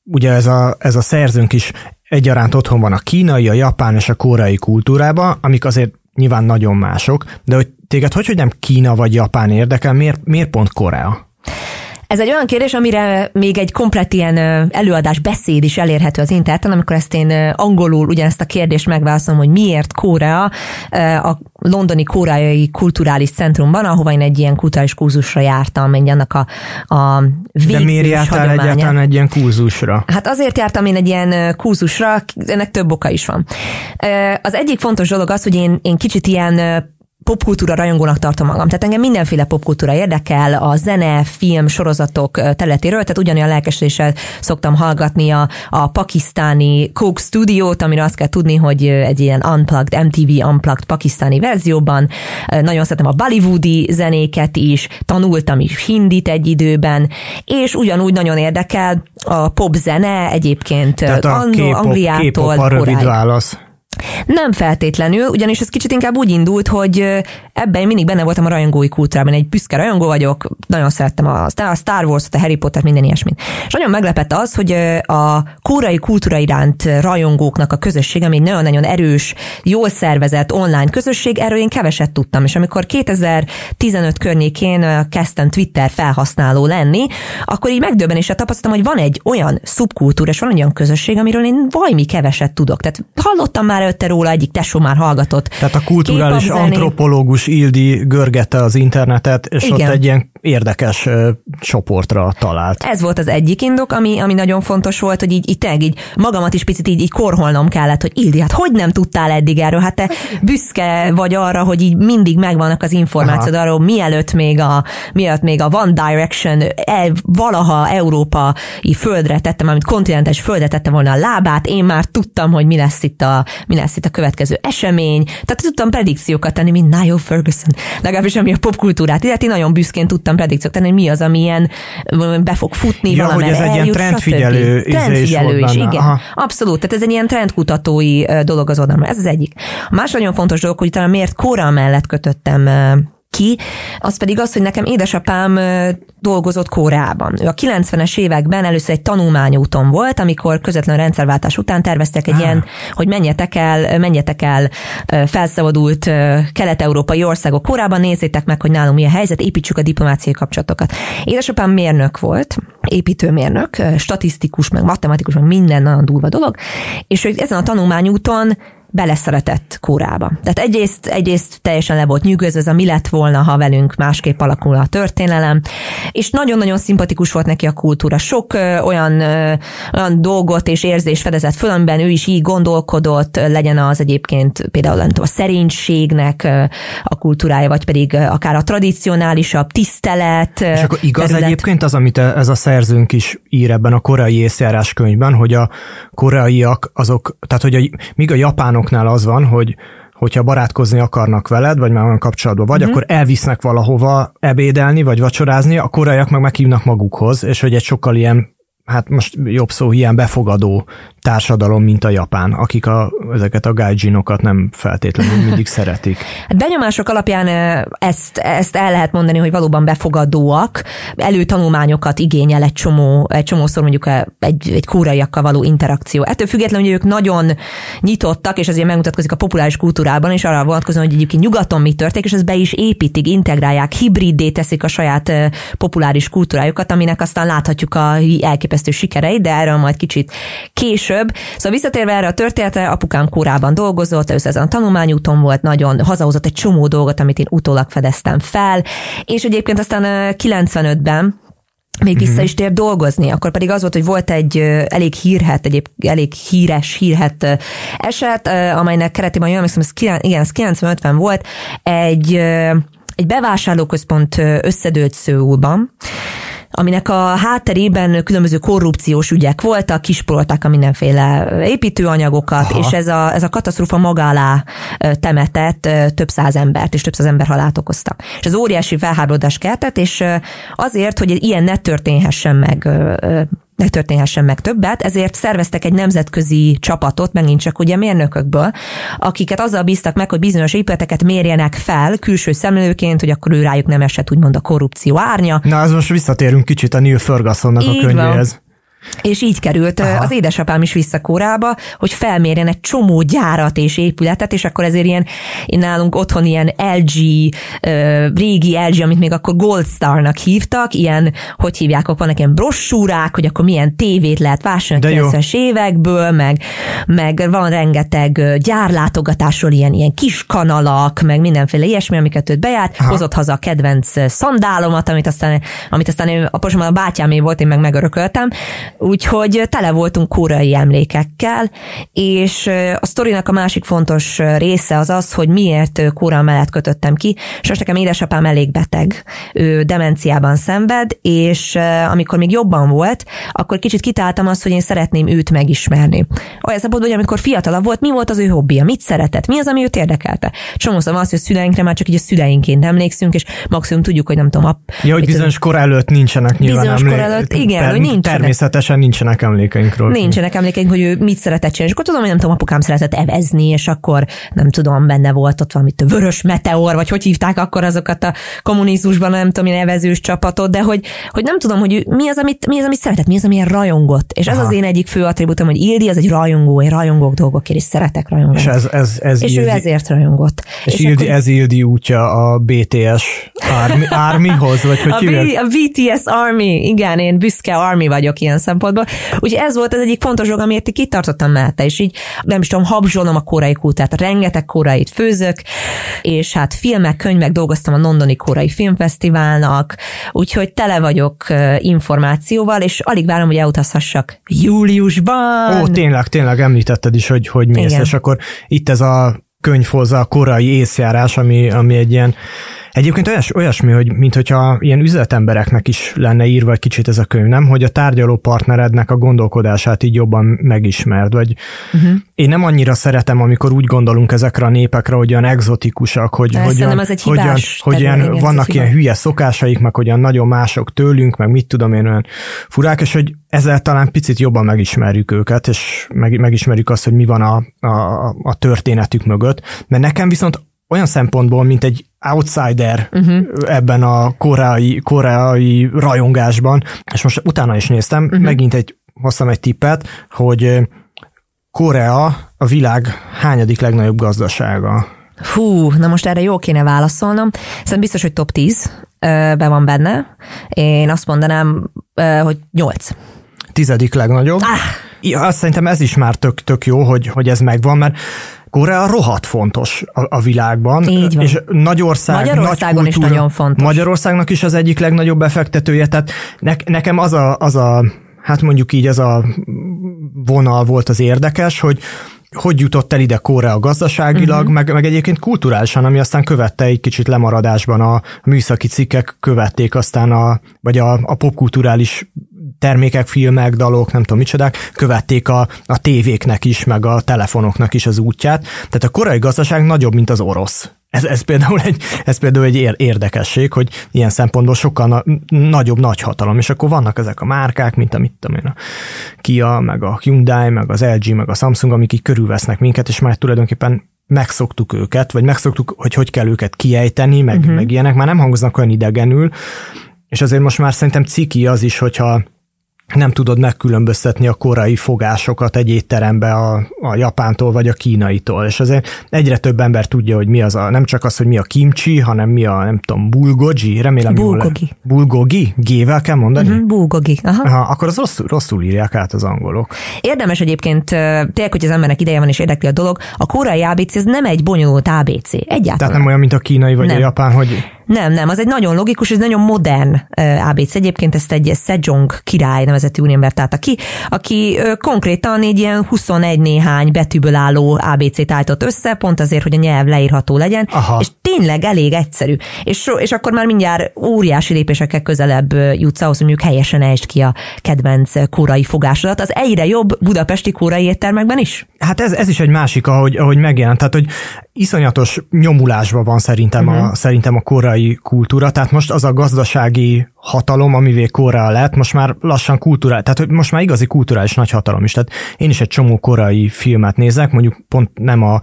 ugye ez a, ez a szerzőnk is egyaránt otthon van a kínai, a japán és a koreai kultúrában, amik azért nyilván nagyon mások, de hogy téged hogy, hogy nem Kína vagy Japán érdekel, miért, miért pont Korea? Ez egy olyan kérdés, amire még egy komplet ilyen előadás beszéd is elérhető az interneten, amikor ezt én angolul ugyanezt a kérdést megválaszolom, hogy miért Korea a londoni koreai kulturális centrumban, ahova én egy ilyen kulturális kurzusra jártam, egy annak a, a De miért jártál egyáltalán egy ilyen kurzusra? Hát azért jártam én egy ilyen kurzusra, ennek több oka is van. Az egyik fontos dolog az, hogy én, én kicsit ilyen popkultúra rajongónak tartom magam. Tehát engem mindenféle popkultúra érdekel, a zene, film, sorozatok területéről, tehát ugyanolyan lelkesedéssel szoktam hallgatni a, a pakisztáni Coke Studio-t, amire azt kell tudni, hogy egy ilyen unplugged, MTV unplugged pakisztáni verzióban. Nagyon szeretem a bollywoodi zenéket is, tanultam is hindit egy időben, és ugyanúgy nagyon érdekel a pop zene egyébként Tehát a Angliától. K-pop a rövid válasz. Nem feltétlenül, ugyanis ez kicsit inkább úgy indult, hogy ebben én mindig benne voltam a rajongói kultúrában. Egy büszke rajongó vagyok, nagyon szerettem a Star Wars-ot, a Harry Potter, minden ilyesmit. És nagyon meglepett az, hogy a kórai kultúra iránt rajongóknak a közösség, ami egy nagyon-nagyon erős, jól szervezett online közösség, erről én keveset tudtam. És amikor 2015 környékén kezdtem Twitter felhasználó lenni, akkor így megdöbbenéssel tapasztaltam, hogy van egy olyan szubkultúra, és van olyan közösség, amiről én valami keveset tudok. Tehát hallottam már előtte róla, egyik tesó már hallgatott. Tehát a kulturális antropológus Ildi görgette az internetet, és Igen. ott egy ilyen érdekes uh, csoportra talált. Ez volt az egyik indok, ami, ami nagyon fontos volt, hogy így, így, így magamat is picit így, így korholnom kellett, hogy Ildi, hát hogy nem tudtál eddig erről? Hát te büszke vagy arra, hogy így mindig megvannak az információd arról, mielőtt még a, mielőtt még a One Direction el, valaha európai földre tettem, amit kontinentes földre tettem volna a lábát, én már tudtam, hogy mi lesz itt a, mi lesz itt a következő esemény. Tehát tudtam predikciókat tenni, mint Niall Ferguson. Legalábbis ami a popkultúrát illeti, nagyon büszkén tudtam predikciókat tenni, hogy mi az, ami ilyen be fog futni, ja, hogy ez egy ilyen trendfigyelő, trendfigyelő is, is igen. Aha. Abszolút, tehát ez egy ilyen trendkutatói dolog az oldalon. Ez az egyik. A másik nagyon fontos dolog, hogy talán miért kóra mellett kötöttem ki, az pedig az, hogy nekem édesapám dolgozott Kóreában. Ő a 90-es években először egy tanulmányúton volt, amikor közvetlen rendszerváltás után terveztek egy ah. ilyen, hogy menjetek el, menjetek el felszabadult kelet-európai országok Kórában, nézzétek meg, hogy nálunk mi a helyzet, építsük a diplomáciai kapcsolatokat. Édesapám mérnök volt, építőmérnök, statisztikus, meg matematikus, meg minden nagyon durva dolog, és ő ezen a tanulmányúton beleszeretett kórába. Tehát egyrészt, egyrészt teljesen le volt nyűgözve, ez a mi lett volna, ha velünk másképp alakul a történelem, és nagyon-nagyon szimpatikus volt neki a kultúra. Sok ö, olyan, ö, olyan dolgot és érzés fedezett föl, amiben ő is így gondolkodott, legyen az egyébként például nem tudom, a szerénységnek a kultúrája, vagy pedig akár a tradicionálisabb tisztelet. És akkor igaz terület. egyébként az, amit ez a szerzőnk is ír ebben a korai észjárás könyvben, hogy a koreaiak azok, tehát hogy a, míg a japánok japánoknál az van, hogy hogyha barátkozni akarnak veled, vagy már olyan kapcsolatban vagy, mm-hmm. akkor elvisznek valahova ebédelni, vagy vacsorázni, a koreaiak meg meghívnak magukhoz, és hogy egy sokkal ilyen hát most jobb szó ilyen befogadó társadalom, mint a japán, akik a, ezeket a gaijinokat nem feltétlenül mindig *laughs* szeretik. Hát benyomások alapján ezt, ezt el lehet mondani, hogy valóban befogadóak, előtanulmányokat igényel egy csomó, egy csomószor mondjuk egy, egy kóraiakkal való interakció. Ettől függetlenül, hogy ők nagyon nyitottak, és azért megmutatkozik a populáris kultúrában, és arra vonatkozóan, hogy egyébként nyugaton mi történik, és ezt be is építik, integrálják, hibriddé teszik a saját populáris kultúrájukat, aminek aztán láthatjuk a elképesztő sikereit, de erről majd kicsit később. Szóval visszatérve erre a történetre, apukám kórában dolgozott, először ezen a tanulmányúton volt, nagyon hazahozott egy csomó dolgot, amit én utólag fedeztem fel, és egyébként aztán 95-ben még vissza mhm. is tér dolgozni, akkor pedig az volt, hogy volt egy elég hírhet, egyéb elég híres, hírhet eset, amelynek keretében jól emlékszem, ez, igen, ez 95-ben volt, egy, egy bevásárlóközpont összedőlt Szőulban, aminek a hátterében különböző korrupciós ügyek voltak, kispolták a mindenféle építőanyagokat, Aha. és ez a, ez a katasztrófa maga alá temetett több száz embert, és több száz ember halált okozta. És ez óriási felháborodást keltett, és azért, hogy ilyen ne történhessen meg ne történhessen meg többet, ezért szerveztek egy nemzetközi csapatot, megint csak ugye mérnökökből, akiket azzal bíztak meg, hogy bizonyos épületeket mérjenek fel külső szemlőként, hogy akkor ő rájuk nem esett úgymond a korrupció árnya. Na, az most visszatérünk kicsit a Neil Fergusonnak Így a könyvéhez. Van. És így került Aha. az édesapám is vissza Kórába, hogy felmérjen egy csomó gyárat és épületet, és akkor ezért ilyen, én nálunk otthon ilyen LG, régi LG, amit még akkor Gold Star-nak hívtak, ilyen, hogy hívják, akkor vannak ilyen brossúrák, hogy akkor milyen tévét lehet vásárolni a 90-es évekből, meg, meg van rengeteg gyárlátogatásról ilyen, ilyen kis kanalak, meg mindenféle ilyesmi, amiket őt bejárt, Aha. hozott haza a kedvenc szandálomat, amit aztán, amit aztán én, a, a bátyámé volt, én meg megörököltem, Úgyhogy tele voltunk kórai emlékekkel, és a sztorinak a másik fontos része az az, hogy miért kóra mellett kötöttem ki, és most nekem édesapám elég beteg, ő demenciában szenved, és amikor még jobban volt, akkor kicsit kitáltam azt, hogy én szeretném őt megismerni. Olyan szabad, hogy amikor fiatalabb volt, mi volt az ő hobbija, mit szeretett, mi az, ami őt érdekelte. Csomószor az, hogy a szüleinkre már csak így a szüleinként emlékszünk, és maximum tudjuk, hogy nem tudom, a, Ja, hogy bizonyos kor előtt nincsenek nyilván Bizonyos kor előtt, igen, hogy nincsenek. Természetes Természetesen nincsenek emlékeink róla. Nincsenek emlékeink, hogy ő mit szeretett csinálni. És akkor tudom, hogy nem tudom, apukám szeretett evezni, és akkor nem tudom, benne volt ott valami vörös meteor, vagy hogy hívták akkor azokat a kommunizmusban, nem tudom, én evezős csapatot, de hogy, hogy nem tudom, hogy mi az, amit, mi az, amit szeretett, mi az, amilyen rajongott. És ez Aha. az én egyik fő attribútum, hogy Ildi az egy rajongó, én rajongók dolgokért, és szeretek rajongani. És, ez, ez, ez és Ildi, ő ezért rajongott. És, és Ildi, akkor, ez Ildi útja a BTS Army, Armyhoz, vagy hogy a, B, a BTS Army, igen, én büszke Army vagyok ilyen szempontból. Úgyhogy ez volt az egyik fontos dolog, amiért kitartottam mellette, és így nem is tudom, habzsolom a korai kultát, rengeteg korait főzök, és hát filmek, könyvek dolgoztam a Londoni Korai Filmfesztiválnak, úgyhogy tele vagyok információval, és alig várom, hogy elutazhassak júliusban. Ó, tényleg, tényleg említetted is, hogy, hogy mész, és akkor itt ez a könyvhoz a korai észjárás, ami, ami egy ilyen Egyébként olyas, olyasmi, hogy mint hogyha ilyen üzletembereknek is lenne írva egy kicsit ez a könyv, nem? Hogy a tárgyaló partnerednek a gondolkodását így jobban megismerd, vagy uh-huh. én nem annyira szeretem, amikor úgy gondolunk ezekre a népekre, hogy olyan exotikusak, hogy, hogy, olyan, az egy hogyan, hogy olyan, vannak ilyen hülye szokásaik, meg hogyan nagyon mások tőlünk, meg mit tudom én olyan furák, és hogy ezzel talán picit jobban megismerjük őket, és meg, megismerjük azt, hogy mi van a, a, a történetük mögött. Mert nekem viszont olyan szempontból, mint egy outsider uh-huh. ebben a koreai, koreai rajongásban, és most utána is néztem, uh-huh. megint egy, hoztam egy tippet, hogy Korea a világ hányadik legnagyobb gazdasága. Fú, na most erre jó kéne válaszolnom. Szerintem biztos, hogy top 10 be van benne. Én azt mondanám, hogy 8. Tizedik legnagyobb. Ah. Ja, azt szerintem ez is már tök, tök jó, hogy, hogy ez megvan, mert Korea rohadt fontos a, a világban. Így van. És nagy ország, Magyarországon nagy kultúra, is nagyon fontos. Magyarországnak is az egyik legnagyobb befektetője, tehát ne, nekem az a, az a, hát mondjuk így ez a vonal volt az érdekes, hogy hogy jutott el ide Korea gazdaságilag, uh-huh. meg, meg egyébként kulturálisan, ami aztán követte egy kicsit lemaradásban a műszaki cikkek követték aztán a, vagy a, a popkulturális termékek, filmek, dalok, nem tudom micsodák, követték a, a tévéknek is, meg a telefonoknak is az útját. Tehát a korai gazdaság nagyobb, mint az orosz. Ez, ez, például egy, ez például egy érdekesség, hogy ilyen szempontból sokkal na, nagyobb nagyhatalom, és akkor vannak ezek a márkák, mint amit tudom én, a Kia, meg a Hyundai, meg az LG, meg a Samsung, amik így körülvesznek minket, és már tulajdonképpen megszoktuk őket, vagy megszoktuk, hogy hogy kell őket kiejteni, meg, uh-huh. meg ilyenek, már nem hangoznak olyan idegenül, és azért most már szerintem ciki az is, hogyha nem tudod megkülönböztetni a korai fogásokat egy étterembe a, a japántól vagy a kínaitól, és azért egyre több ember tudja, hogy mi az a, nem csak az, hogy mi a kimchi, hanem mi a, nem tudom, bulgogi, remélem Bulgogi. Jól bulgogi? G-vel kell mondani? Uh-huh, bulgogi, aha. aha. akkor az rosszul, rosszul írják át az angolok. Érdemes egyébként, tényleg, hogy az embernek ideje van és érdekli a dolog, a korai ABC ez nem egy bonyolult ABC, egyáltalán. Tehát nem olyan, mint a kínai vagy nem. a japán, hogy nem, nem, az egy nagyon logikus, ez nagyon modern ABC. Egyébként ezt egy Sejong király nevezetű úriember találta ki, aki konkrétan egy ilyen 21 néhány betűből álló ABC-t állított össze, pont azért, hogy a nyelv leírható legyen, Aha. és tényleg elég egyszerű. És, és akkor már mindjárt óriási lépésekkel közelebb jutsz ahhoz, hogy mondjuk helyesen ejtsd ki a kedvenc kórai fogásodat. Az egyre jobb budapesti kórai éttermekben is? Hát ez, ez is egy másik, ahogy, ahogy megjelent. Tehát, hogy iszonyatos nyomulásban van szerintem, uh-huh. a, mhm. szerintem a korai kultúra, tehát most az a gazdasági hatalom, amivé Korea lett, most már lassan kultúra, tehát hogy most már igazi kulturális nagy hatalom is. Tehát én is egy csomó korai filmet nézek, mondjuk pont nem a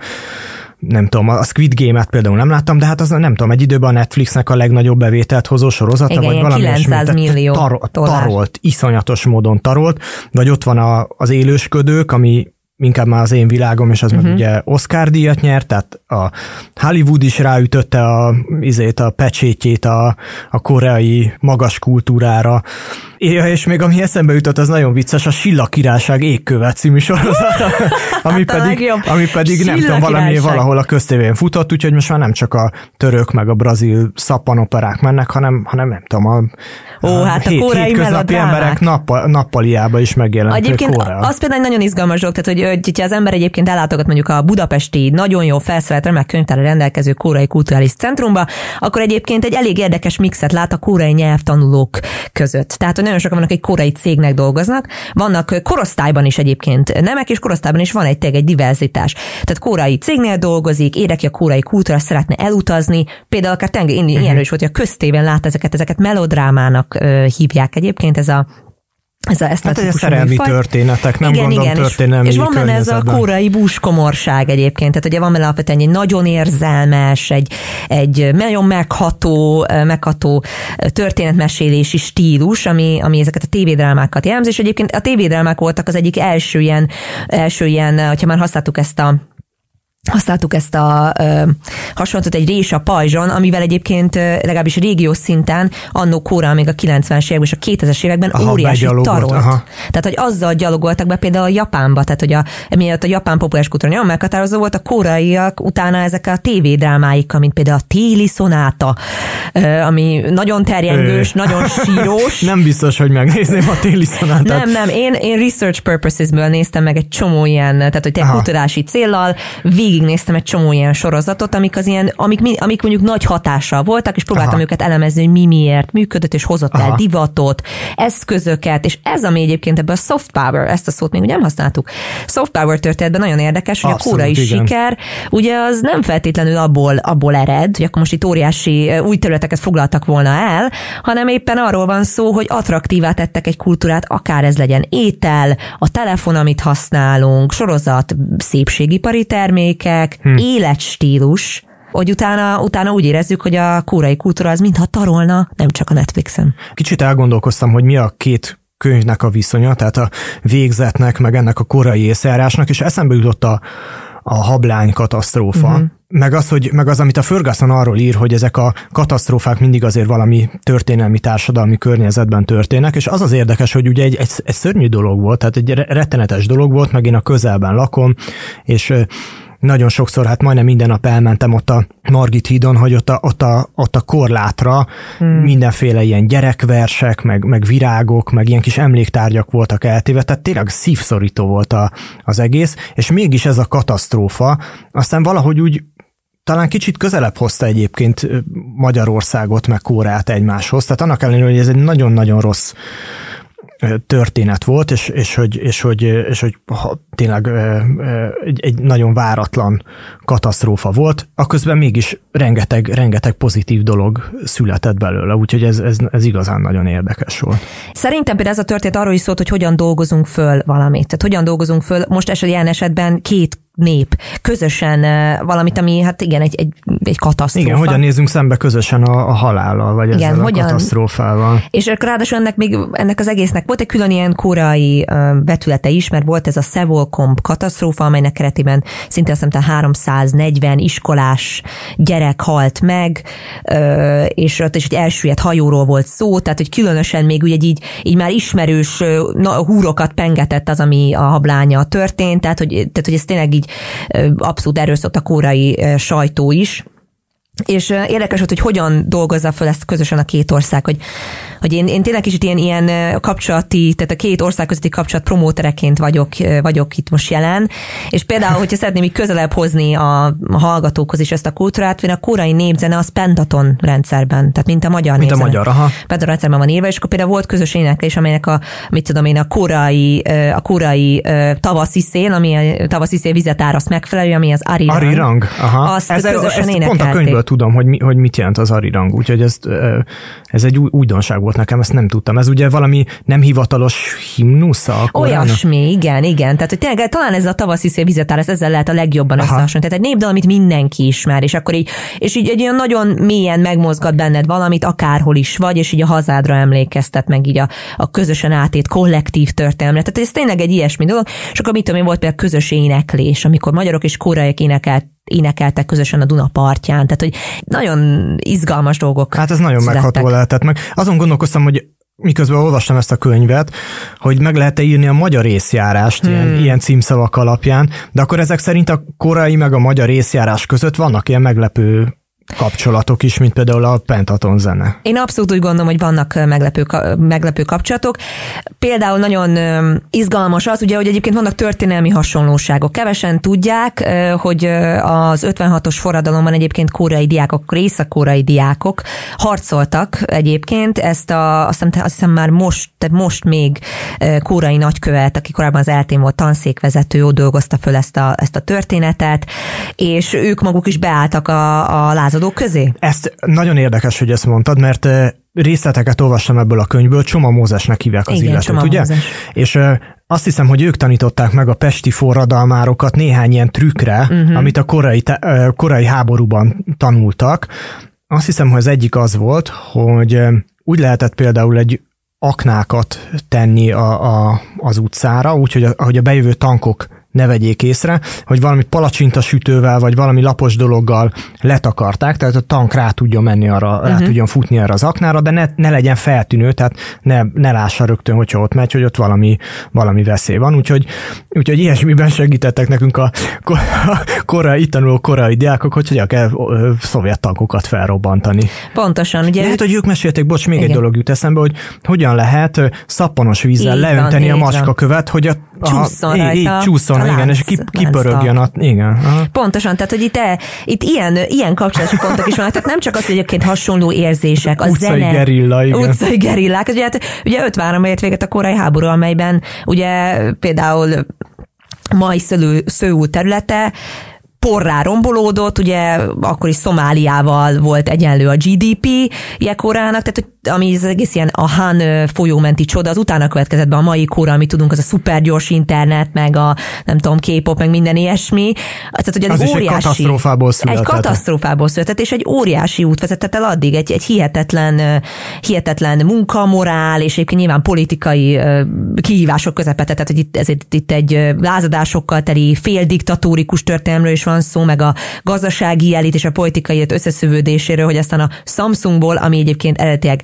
nem tudom, a Squid Game-et például nem láttam, de hát az nem tudom, egy időben a Netflixnek a legnagyobb bevételt hozó sorozata, Igen, vagy valami 900 esmi, millió tar- tarolt, iszonyatos módon tarolt, vagy ott van a, az élősködők, ami inkább már az én világom, és az uh-huh. meg mhm. ugye Oscar díjat nyert, tehát a Hollywood is ráütötte a, izét, a pecsétjét a, a koreai magas kultúrára, Ja, és még ami eszembe jutott, az nagyon vicces, a Silla Királyság égkövet című sorozat, *laughs* ami pedig, ami pedig nem tudom, valami valahol a köztévén futott, úgyhogy most már nem csak a török meg a brazil szappanoperák mennek, hanem, hanem nem tudom, a, Ó, a hát hét, a koreai hétköznapi emberek nappal, nappaliába is megjelent Egyébként Korea. az például egy nagyon izgalmas dolog, tehát hogy, hogy, hogyha az ember egyébként ellátogat mondjuk a budapesti nagyon jó felszerelt remek könyvtárra rendelkező koreai kulturális centrumba, akkor egyébként egy elég érdekes mixet lát a koreai nyelvtanulók között. Tehát, hogy nagyon sokan vannak egy korai cégnek dolgoznak, vannak korosztályban is egyébként nemek, és korosztályban is van egy tényleg egy diverzitás. Tehát korai cégnél dolgozik, érdekli a korai kultúra, szeretne elutazni, például akár tenge, én, uh-huh. is volt, hogy a köztéven lát ezeket, ezeket melodrámának hívják egyébként, ez a ez a, ezt hát a szerelmi műfaj. történetek, nem igen, gondolom igen, történelmi És, és van benne ez a kórai búskomorság egyébként, tehát ugye van benne alapvetően egy nagyon érzelmes, egy, egy nagyon megható, megható történetmesélési stílus, ami, ami ezeket a tévédrámákat jellemzi, és egyébként a tévédrámák voltak az egyik első ilyen, első ilyen, hogyha már használtuk ezt a használtuk ezt a ö, hasonlatot egy rés a pajzson, amivel egyébként ö, legalábbis régiós szinten annó kóra még a 90-es években és a 2000-es években aha, óriási tarolt. Aha. Tehát, hogy azzal gyalogoltak be például a Japánba, tehát, hogy a, miatt a japán populáris kultúra nagyon meghatározó volt, a kóraiak utána ezek a tévédrámáik, mint például a téli szonáta, ö, ami nagyon terjengős, nagyon sírós. *laughs* nem biztos, hogy megnézném a téli szonátát. Nem, nem, én, én research purposes-ből néztem meg egy csomó ilyen, tehát, hogy te kutatási céllal, végignéztem egy csomó ilyen sorozatot, amik, az ilyen, amik, amik mondjuk nagy hatással voltak, és próbáltam Aha. őket elemezni, hogy mi miért működött, és hozott Aha. el divatot, eszközöket, és ez, ami egyébként ebben a soft power, ezt a szót még nem használtuk. Soft power történetben nagyon érdekes, hogy Abszolút, a kórai igen. siker, ugye az nem feltétlenül abból, abból ered, hogy akkor most itt óriási új területeket foglaltak volna el, hanem éppen arról van szó, hogy attraktívá tettek egy kultúrát, akár ez legyen étel, a telefon, amit használunk, sorozat, szépségipari termék, termékek, hm. életstílus, hogy utána, utána úgy érezzük, hogy a kórai kultúra az mintha tarolna, nem csak a Netflixen. Kicsit elgondolkoztam, hogy mi a két könyvnek a viszonya, tehát a végzetnek, meg ennek a korai észjárásnak, és eszembe jutott a, a hablány katasztrófa, uh-huh. meg, az, hogy, meg az, amit a Ferguson arról ír, hogy ezek a katasztrófák mindig azért valami történelmi társadalmi környezetben történnek, és az az érdekes, hogy ugye egy, egy, egy szörnyű dolog volt, tehát egy rettenetes dolog volt, meg én a közelben lakom, és nagyon sokszor, hát majdnem minden nap elmentem ott a Margit hídon, hogy ott a, ott a, ott a korlátra hmm. mindenféle ilyen gyerekversek, meg, meg virágok, meg ilyen kis emléktárgyak voltak eltéve, tehát tényleg szívszorító volt a, az egész, és mégis ez a katasztrófa, aztán valahogy úgy talán kicsit közelebb hozta egyébként Magyarországot, meg Kórát egymáshoz, tehát annak ellenére, hogy ez egy nagyon-nagyon rossz történet volt, és, és, hogy, és, hogy, és hogy ha, tényleg egy, egy nagyon váratlan katasztrófa volt, aközben mégis rengeteg, rengeteg pozitív dolog született belőle, úgyhogy ez, ez, ez igazán nagyon érdekes volt. Szerintem például ez a történet arról is szólt, hogy hogyan dolgozunk föl valamit. Tehát hogyan dolgozunk föl, most eset, ilyen esetben két nép közösen valamit, ami hát igen, egy, egy, egy katasztrófa. Igen, hogyan nézzünk szembe közösen a, a halállal, vagy igen, ezzel hogyan, a katasztrófával. És ráadásul ennek még ennek az egésznek volt egy külön ilyen korai vetülete is, mert volt ez a Sevolcomb katasztrófa, amelynek keretében szinte azt hiszem 340 iskolás gyerek halt meg, és ott is egy elsüllyedt hajóról volt szó, tehát hogy különösen még ugye így, így már ismerős na, húrokat pengetett az, ami a hablánya történt, tehát hogy, tehát, hogy ez tényleg így abszolút erőszott a kórai sajtó is. És érdekes volt, hogy hogyan dolgozza fel ezt közösen a két ország, hogy hogy én, én tényleg kicsit ilyen, ilyen kapcsolati, tehát a két ország közötti kapcsolat promótereként vagyok, vagyok itt most jelen, és például, hogyha szeretném így közelebb hozni a, a hallgatókhoz is ezt a kultúrát, a korai népzene az pentaton rendszerben, tehát mint a magyar mint népzene. a magyar, aha. Pentaton rendszerben van írva, és akkor például volt közös éneklés, amelynek a, mit tudom én, a korai, a korai tavaszi szél, ami a tavaszi szél vizet áraszt megfelelő, ami az arirang. Arirang, aha. Azt ez, közösen ezt pont a könyvből tudom, hogy, mi, hogy mit jelent az arirang, úgyhogy ez, ez egy újdonság volt nekem, ezt nem tudtam. Ez ugye valami nem hivatalos himnusza? Olyasmi, igen, igen. Tehát, hogy tényleg talán ez a tavaszi szél vizetár, ez ezzel lehet a legjobban összehasonlítani. Tehát egy népdal, amit mindenki ismer, és akkor így, és így egy olyan nagyon mélyen megmozgat benned valamit, akárhol is vagy, és így a hazádra emlékeztet meg így a, a közösen átét kollektív történelmre. Tehát ez tényleg egy ilyesmi dolog. És akkor mit tudom én, volt például közös éneklés, amikor magyarok és koreaiak énekelt énekeltek közösen a Duna partján, tehát hogy nagyon izgalmas dolgok Hát ez nagyon születtek. megható lehetett meg. Azon gondolkoztam, hogy miközben olvastam ezt a könyvet, hogy meg lehet-e írni a magyar részjárást hmm. ilyen, ilyen címszavak alapján, de akkor ezek szerint a korai meg a magyar részjárás között vannak ilyen meglepő kapcsolatok is, mint például a Pentaton zene. Én abszolút úgy gondolom, hogy vannak meglepő, meglepő kapcsolatok. Például nagyon izgalmas az, ugye, hogy egyébként vannak történelmi hasonlóságok. Kevesen tudják, hogy az 56-os forradalomban egyébként kórai diákok, észak-kórai diákok harcoltak egyébként, ezt a, azt hiszem, azt hiszem már most, tehát most még kórai nagykövet, aki korábban az eltén volt tanszékvezető, dolgozta föl ezt a, ezt a történetet, és ők maguk is beálltak a, a lázadó lázadók közé? Ezt nagyon érdekes, hogy ezt mondtad, mert részleteket olvastam ebből a könyvből, Csoma Mózesnek hívják az Igen, illetőt, ugye? Mózes. És azt hiszem, hogy ők tanították meg a pesti forradalmárokat néhány ilyen trükkre, uh-huh. amit a korai, korai háborúban tanultak. Azt hiszem, hogy az egyik az volt, hogy úgy lehetett például egy aknákat tenni a, a, az utcára, úgyhogy a, ahogy a bejövő tankok ne vegyék észre, hogy valami sütővel, vagy valami lapos dologgal letakarták, tehát a tank rá tudjon menni arra, uh-huh. rá mhm. tudjon futni arra az aknára, de ne, ne legyen feltűnő, tehát ne, ne lássa rögtön, hogyha ott megy, hogy ott valami, valami veszély van. Úgyhogy, úgyhogy ilyesmiben segítettek nekünk a, a korai, itt tanuló korai diákok, hogy hogyan kell szovjet tankokat felrobbantani. Pontosan, ugye? Lehet, hogy ők mesélték, bocs, még Igen. egy dolog jut eszembe, hogy hogyan lehet szappanos vízzel így leönteni van, a macskakövet, hogy a aha, rajta. Így, így csúszson, lánc, igen, és kip, kipörögjön. A, igen. Aha. Pontosan, tehát hogy itt, e, itt ilyen, ilyen kapcsolási pontok is vannak, tehát nem csak az, hogy egyébként hasonló érzések, a utcai zene. gerilla, igen. Utcai gerillák. Ugye, hát, ugye 53 ért véget a korai háború, amelyben ugye például mai szőú területe porrá rombolódott, ugye akkor is Szomáliával volt egyenlő a GDP jekorának, tehát ami az egész ilyen a Han folyómenti csoda, az utána következett be a mai kóra, amit tudunk, az a szupergyors internet, meg a nem tudom, K-pop, meg minden ilyesmi. Tehát, hogy az, az óriási, egy katasztrófából született. Egy katasztrófából született, és egy óriási út vezetett el addig, egy, egy hihetetlen, hihetetlen munkamorál, és egyébként nyilván politikai kihívások közepette, tehát hogy itt, ezért itt egy lázadásokkal teli féldiktatórikus történelmről is van szó, meg a gazdasági elit és a politikai összeszövődéséről, hogy aztán a Samsungból, ami egyébként eredetileg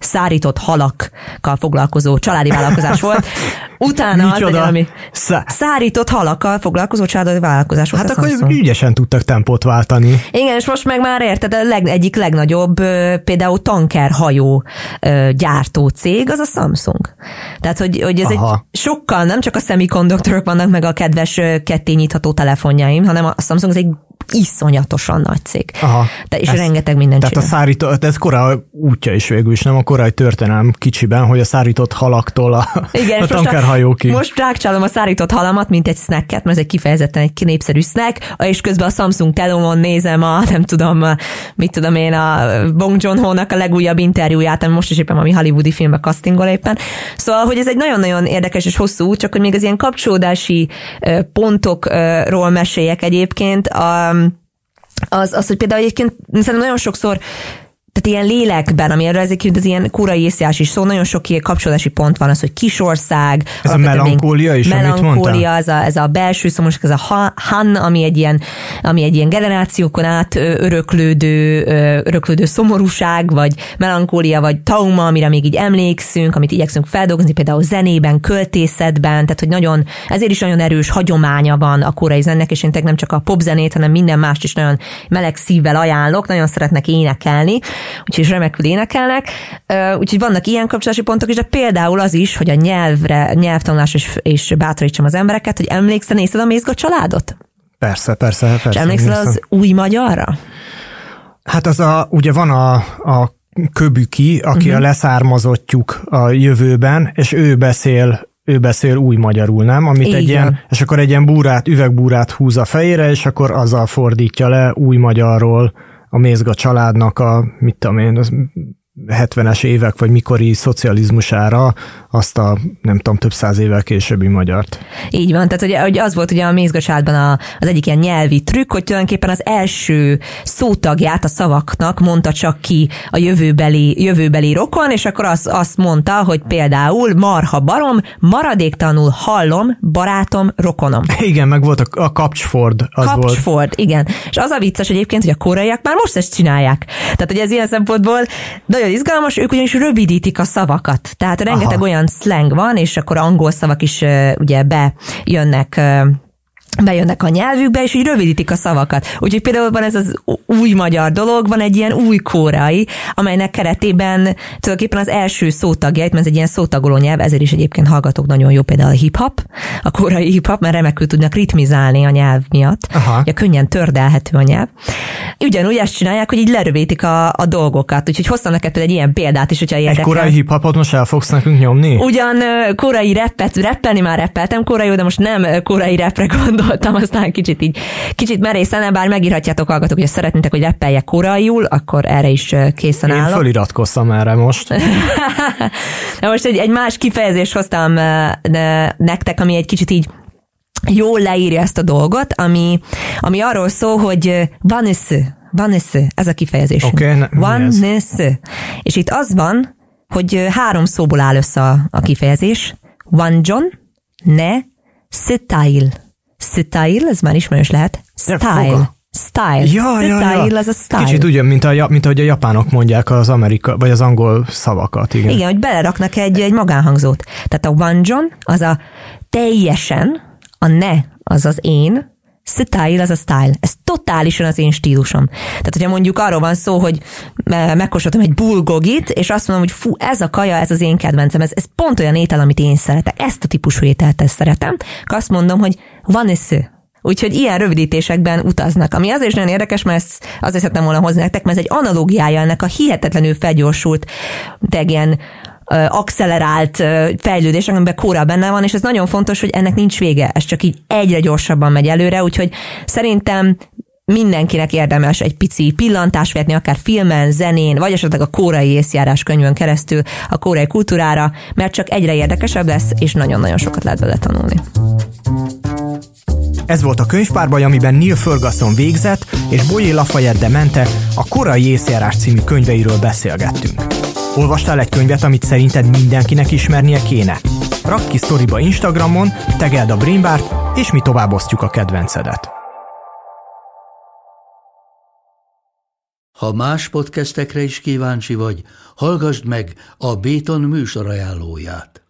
szárított halakkal foglalkozó családi vállalkozás volt. *laughs* Utána Micsoda? az, ami Szá- szárított halakkal foglalkozó családi vállalkozás volt. Hát akkor Samsung. ügyesen tudtak tempót váltani. Igen, és most meg már érted, a leg, egyik legnagyobb például tankerhajó gyártó cég az a Samsung. Tehát, hogy, hogy ez Aha. egy sokkal, nem csak a szemikonduktorok vannak meg a kedves ketté nyitható telefonjaim, hanem a Samsung az egy iszonyatosan nagy cég. Aha, De, és ez, rengeteg minden Tehát csinál. a szárított, ez korai útja is végül is, nem a korai történelem kicsiben, hogy a szárított halaktól a, Igen, a tankerhajókig. Most rákcsálom a szárított halamat, mint egy snacket, mert ez egy kifejezetten egy népszerű snack, és közben a Samsung Telomon nézem a, nem tudom, mit tudom én, a Bong Joon-ho-nak a legújabb interjúját, ami most is éppen ami hollywoodi filmbe castingol éppen. Szóval, hogy ez egy nagyon-nagyon érdekes és hosszú út, csak hogy még az ilyen kapcsolódási pontokról meséljek egyébként. A, az, az, hogy például egyébként szerintem nagyon sokszor tehát ilyen lélekben, ami erre ezek az ilyen korai észjás is szó, nagyon sok ilyen kapcsolási pont van, az, hogy kisország. Ez a melankólia is, melankólia, ez a, ez a belső szomos, ez a han, ami egy ilyen, ami egy ilyen generációkon át öröklődő, öröklődő szomorúság, vagy melankólia, vagy tauma, amire még így emlékszünk, amit igyekszünk feldolgozni, például zenében, költészetben, tehát hogy nagyon, ezért is nagyon erős hagyománya van a korai zennek, és én nem csak a popzenét, hanem minden mást is nagyon meleg szívvel ajánlok, nagyon szeretnek énekelni, úgyhogy remekül énekelnek. Úgyhogy vannak ilyen kapcsolási pontok is, de például az is, hogy a nyelvre, nyelvtanulás és, és bátorítsam az embereket, hogy emlékszel, nézted a Mézga családot? Persze, persze, persze. És emlékszel az új magyarra? Hát az a, ugye van a, a Köbüki, aki uh-huh. a leszármazottjuk a jövőben, és ő beszél ő beszél új magyarul, nem? Amit Igen. egy ilyen, és akkor egy ilyen búrát, üvegbúrát húz a fejére, és akkor azzal fordítja le új magyarról a Mézga családnak a, mit tudom én, az 70-es évek vagy mikori szocializmusára azt a nem tudom, több száz évvel későbbi magyart. Így van, tehát ugye, ugye az volt ugye a mézgacsádban a, az egyik ilyen nyelvi trükk, hogy tulajdonképpen az első szótagját a szavaknak mondta csak ki a jövőbeli, jövőbeli rokon, és akkor azt, azt mondta, hogy például marha barom, maradéktanul hallom, barátom, rokonom. *laughs* Igen, meg volt a, a kapcsford. Az kapcsford, volt. igen. És az a vicces egyébként, hogy a koreaiak már most ezt csinálják. Tehát, hogy ez ilyen szempontból nagyon izgalmas, ők ugyanis rövidítik a szavakat. Tehát rengeteg Aha. olyan slang van, és akkor angol szavak is ugye bejönnek bejönnek a nyelvükbe, és így rövidítik a szavakat. Úgyhogy például van ez az új magyar dolog, van egy ilyen új kórai, amelynek keretében tulajdonképpen az első szótagjait, mert ez egy ilyen szótagoló nyelv, ezért is egyébként hallgatok nagyon jó például a hip-hop, a kórai hip-hop, mert remekül tudnak ritmizálni a nyelv miatt. Aha. Ugye könnyen tördelhető a nyelv. Ugyanúgy ezt csinálják, hogy így lerövidítik a, a dolgokat. Úgyhogy hoztam neked egy ilyen példát is, hogyha érdekel. Egy korai hip-hopot most el fogsz nekünk nyomni? Ugyan korai rappet, rappelni már rappeltem korai, de most nem korai repre gondolok, gondoltam, aztán kicsit így, kicsit merészen, bár megírhatjátok hallgatók, hogy szeretnétek, hogy reppeljek koraiul, akkor erre is készen állok. Én feliratkoztam erre most. *laughs* most egy, egy más kifejezést hoztam nektek, ami egy kicsit így jól leírja ezt a dolgot, ami, ami arról szól, hogy van van ez a kifejezés. Okay, van És itt az van, hogy három szóból áll össze a, a kifejezés. John, ne, style. Style, ez már ismerős lehet. Style. Style. Ja, ja, ja. az a style. Kicsit ugye, mint, a, mint ahogy a japánok mondják az amerika, vagy az angol szavakat. Igen, igen hogy beleraknak egy, egy magánhangzót. Tehát a John, az a teljesen, a ne az az én, style az a style. Ez totálisan az én stílusom. Tehát, hogyha mondjuk arról van szó, hogy megkóstoltam egy bulgogit, és azt mondom, hogy fú, ez a kaja, ez az én kedvencem, ez, ez pont olyan étel, amit én szeretek, ezt a típusú ételt ezt szeretem, akkor azt mondom, hogy van esző. Úgyhogy ilyen rövidítésekben utaznak. Ami azért is nagyon érdekes, mert ezt azért szeretném volna hozni nektek, mert ez egy analógiája ennek a hihetetlenül felgyorsult, de ilyen accelerált fejlődés, amiben kóra benne van, és ez nagyon fontos, hogy ennek nincs vége, ez csak így egyre gyorsabban megy előre, úgyhogy szerintem mindenkinek érdemes egy pici pillantást vetni, akár filmen, zenén, vagy esetleg a kórai észjárás könyvön keresztül a kórai kultúrára, mert csak egyre érdekesebb lesz, és nagyon-nagyon sokat lehet vele tanulni. Ez volt a könyvpárbaj, amiben Neil Ferguson végzett, és Boyé Lafayette de Mente a korai észjárás című könyveiről beszélgettünk. Olvastál egy könyvet, amit szerinted mindenkinek ismernie kéne? Rakd ki sztoriba Instagramon, tegeld a Brainbart, és mi tovább osztjuk a kedvencedet. Ha más podcastekre is kíváncsi vagy, hallgassd meg a Béton műsor ajánlóját.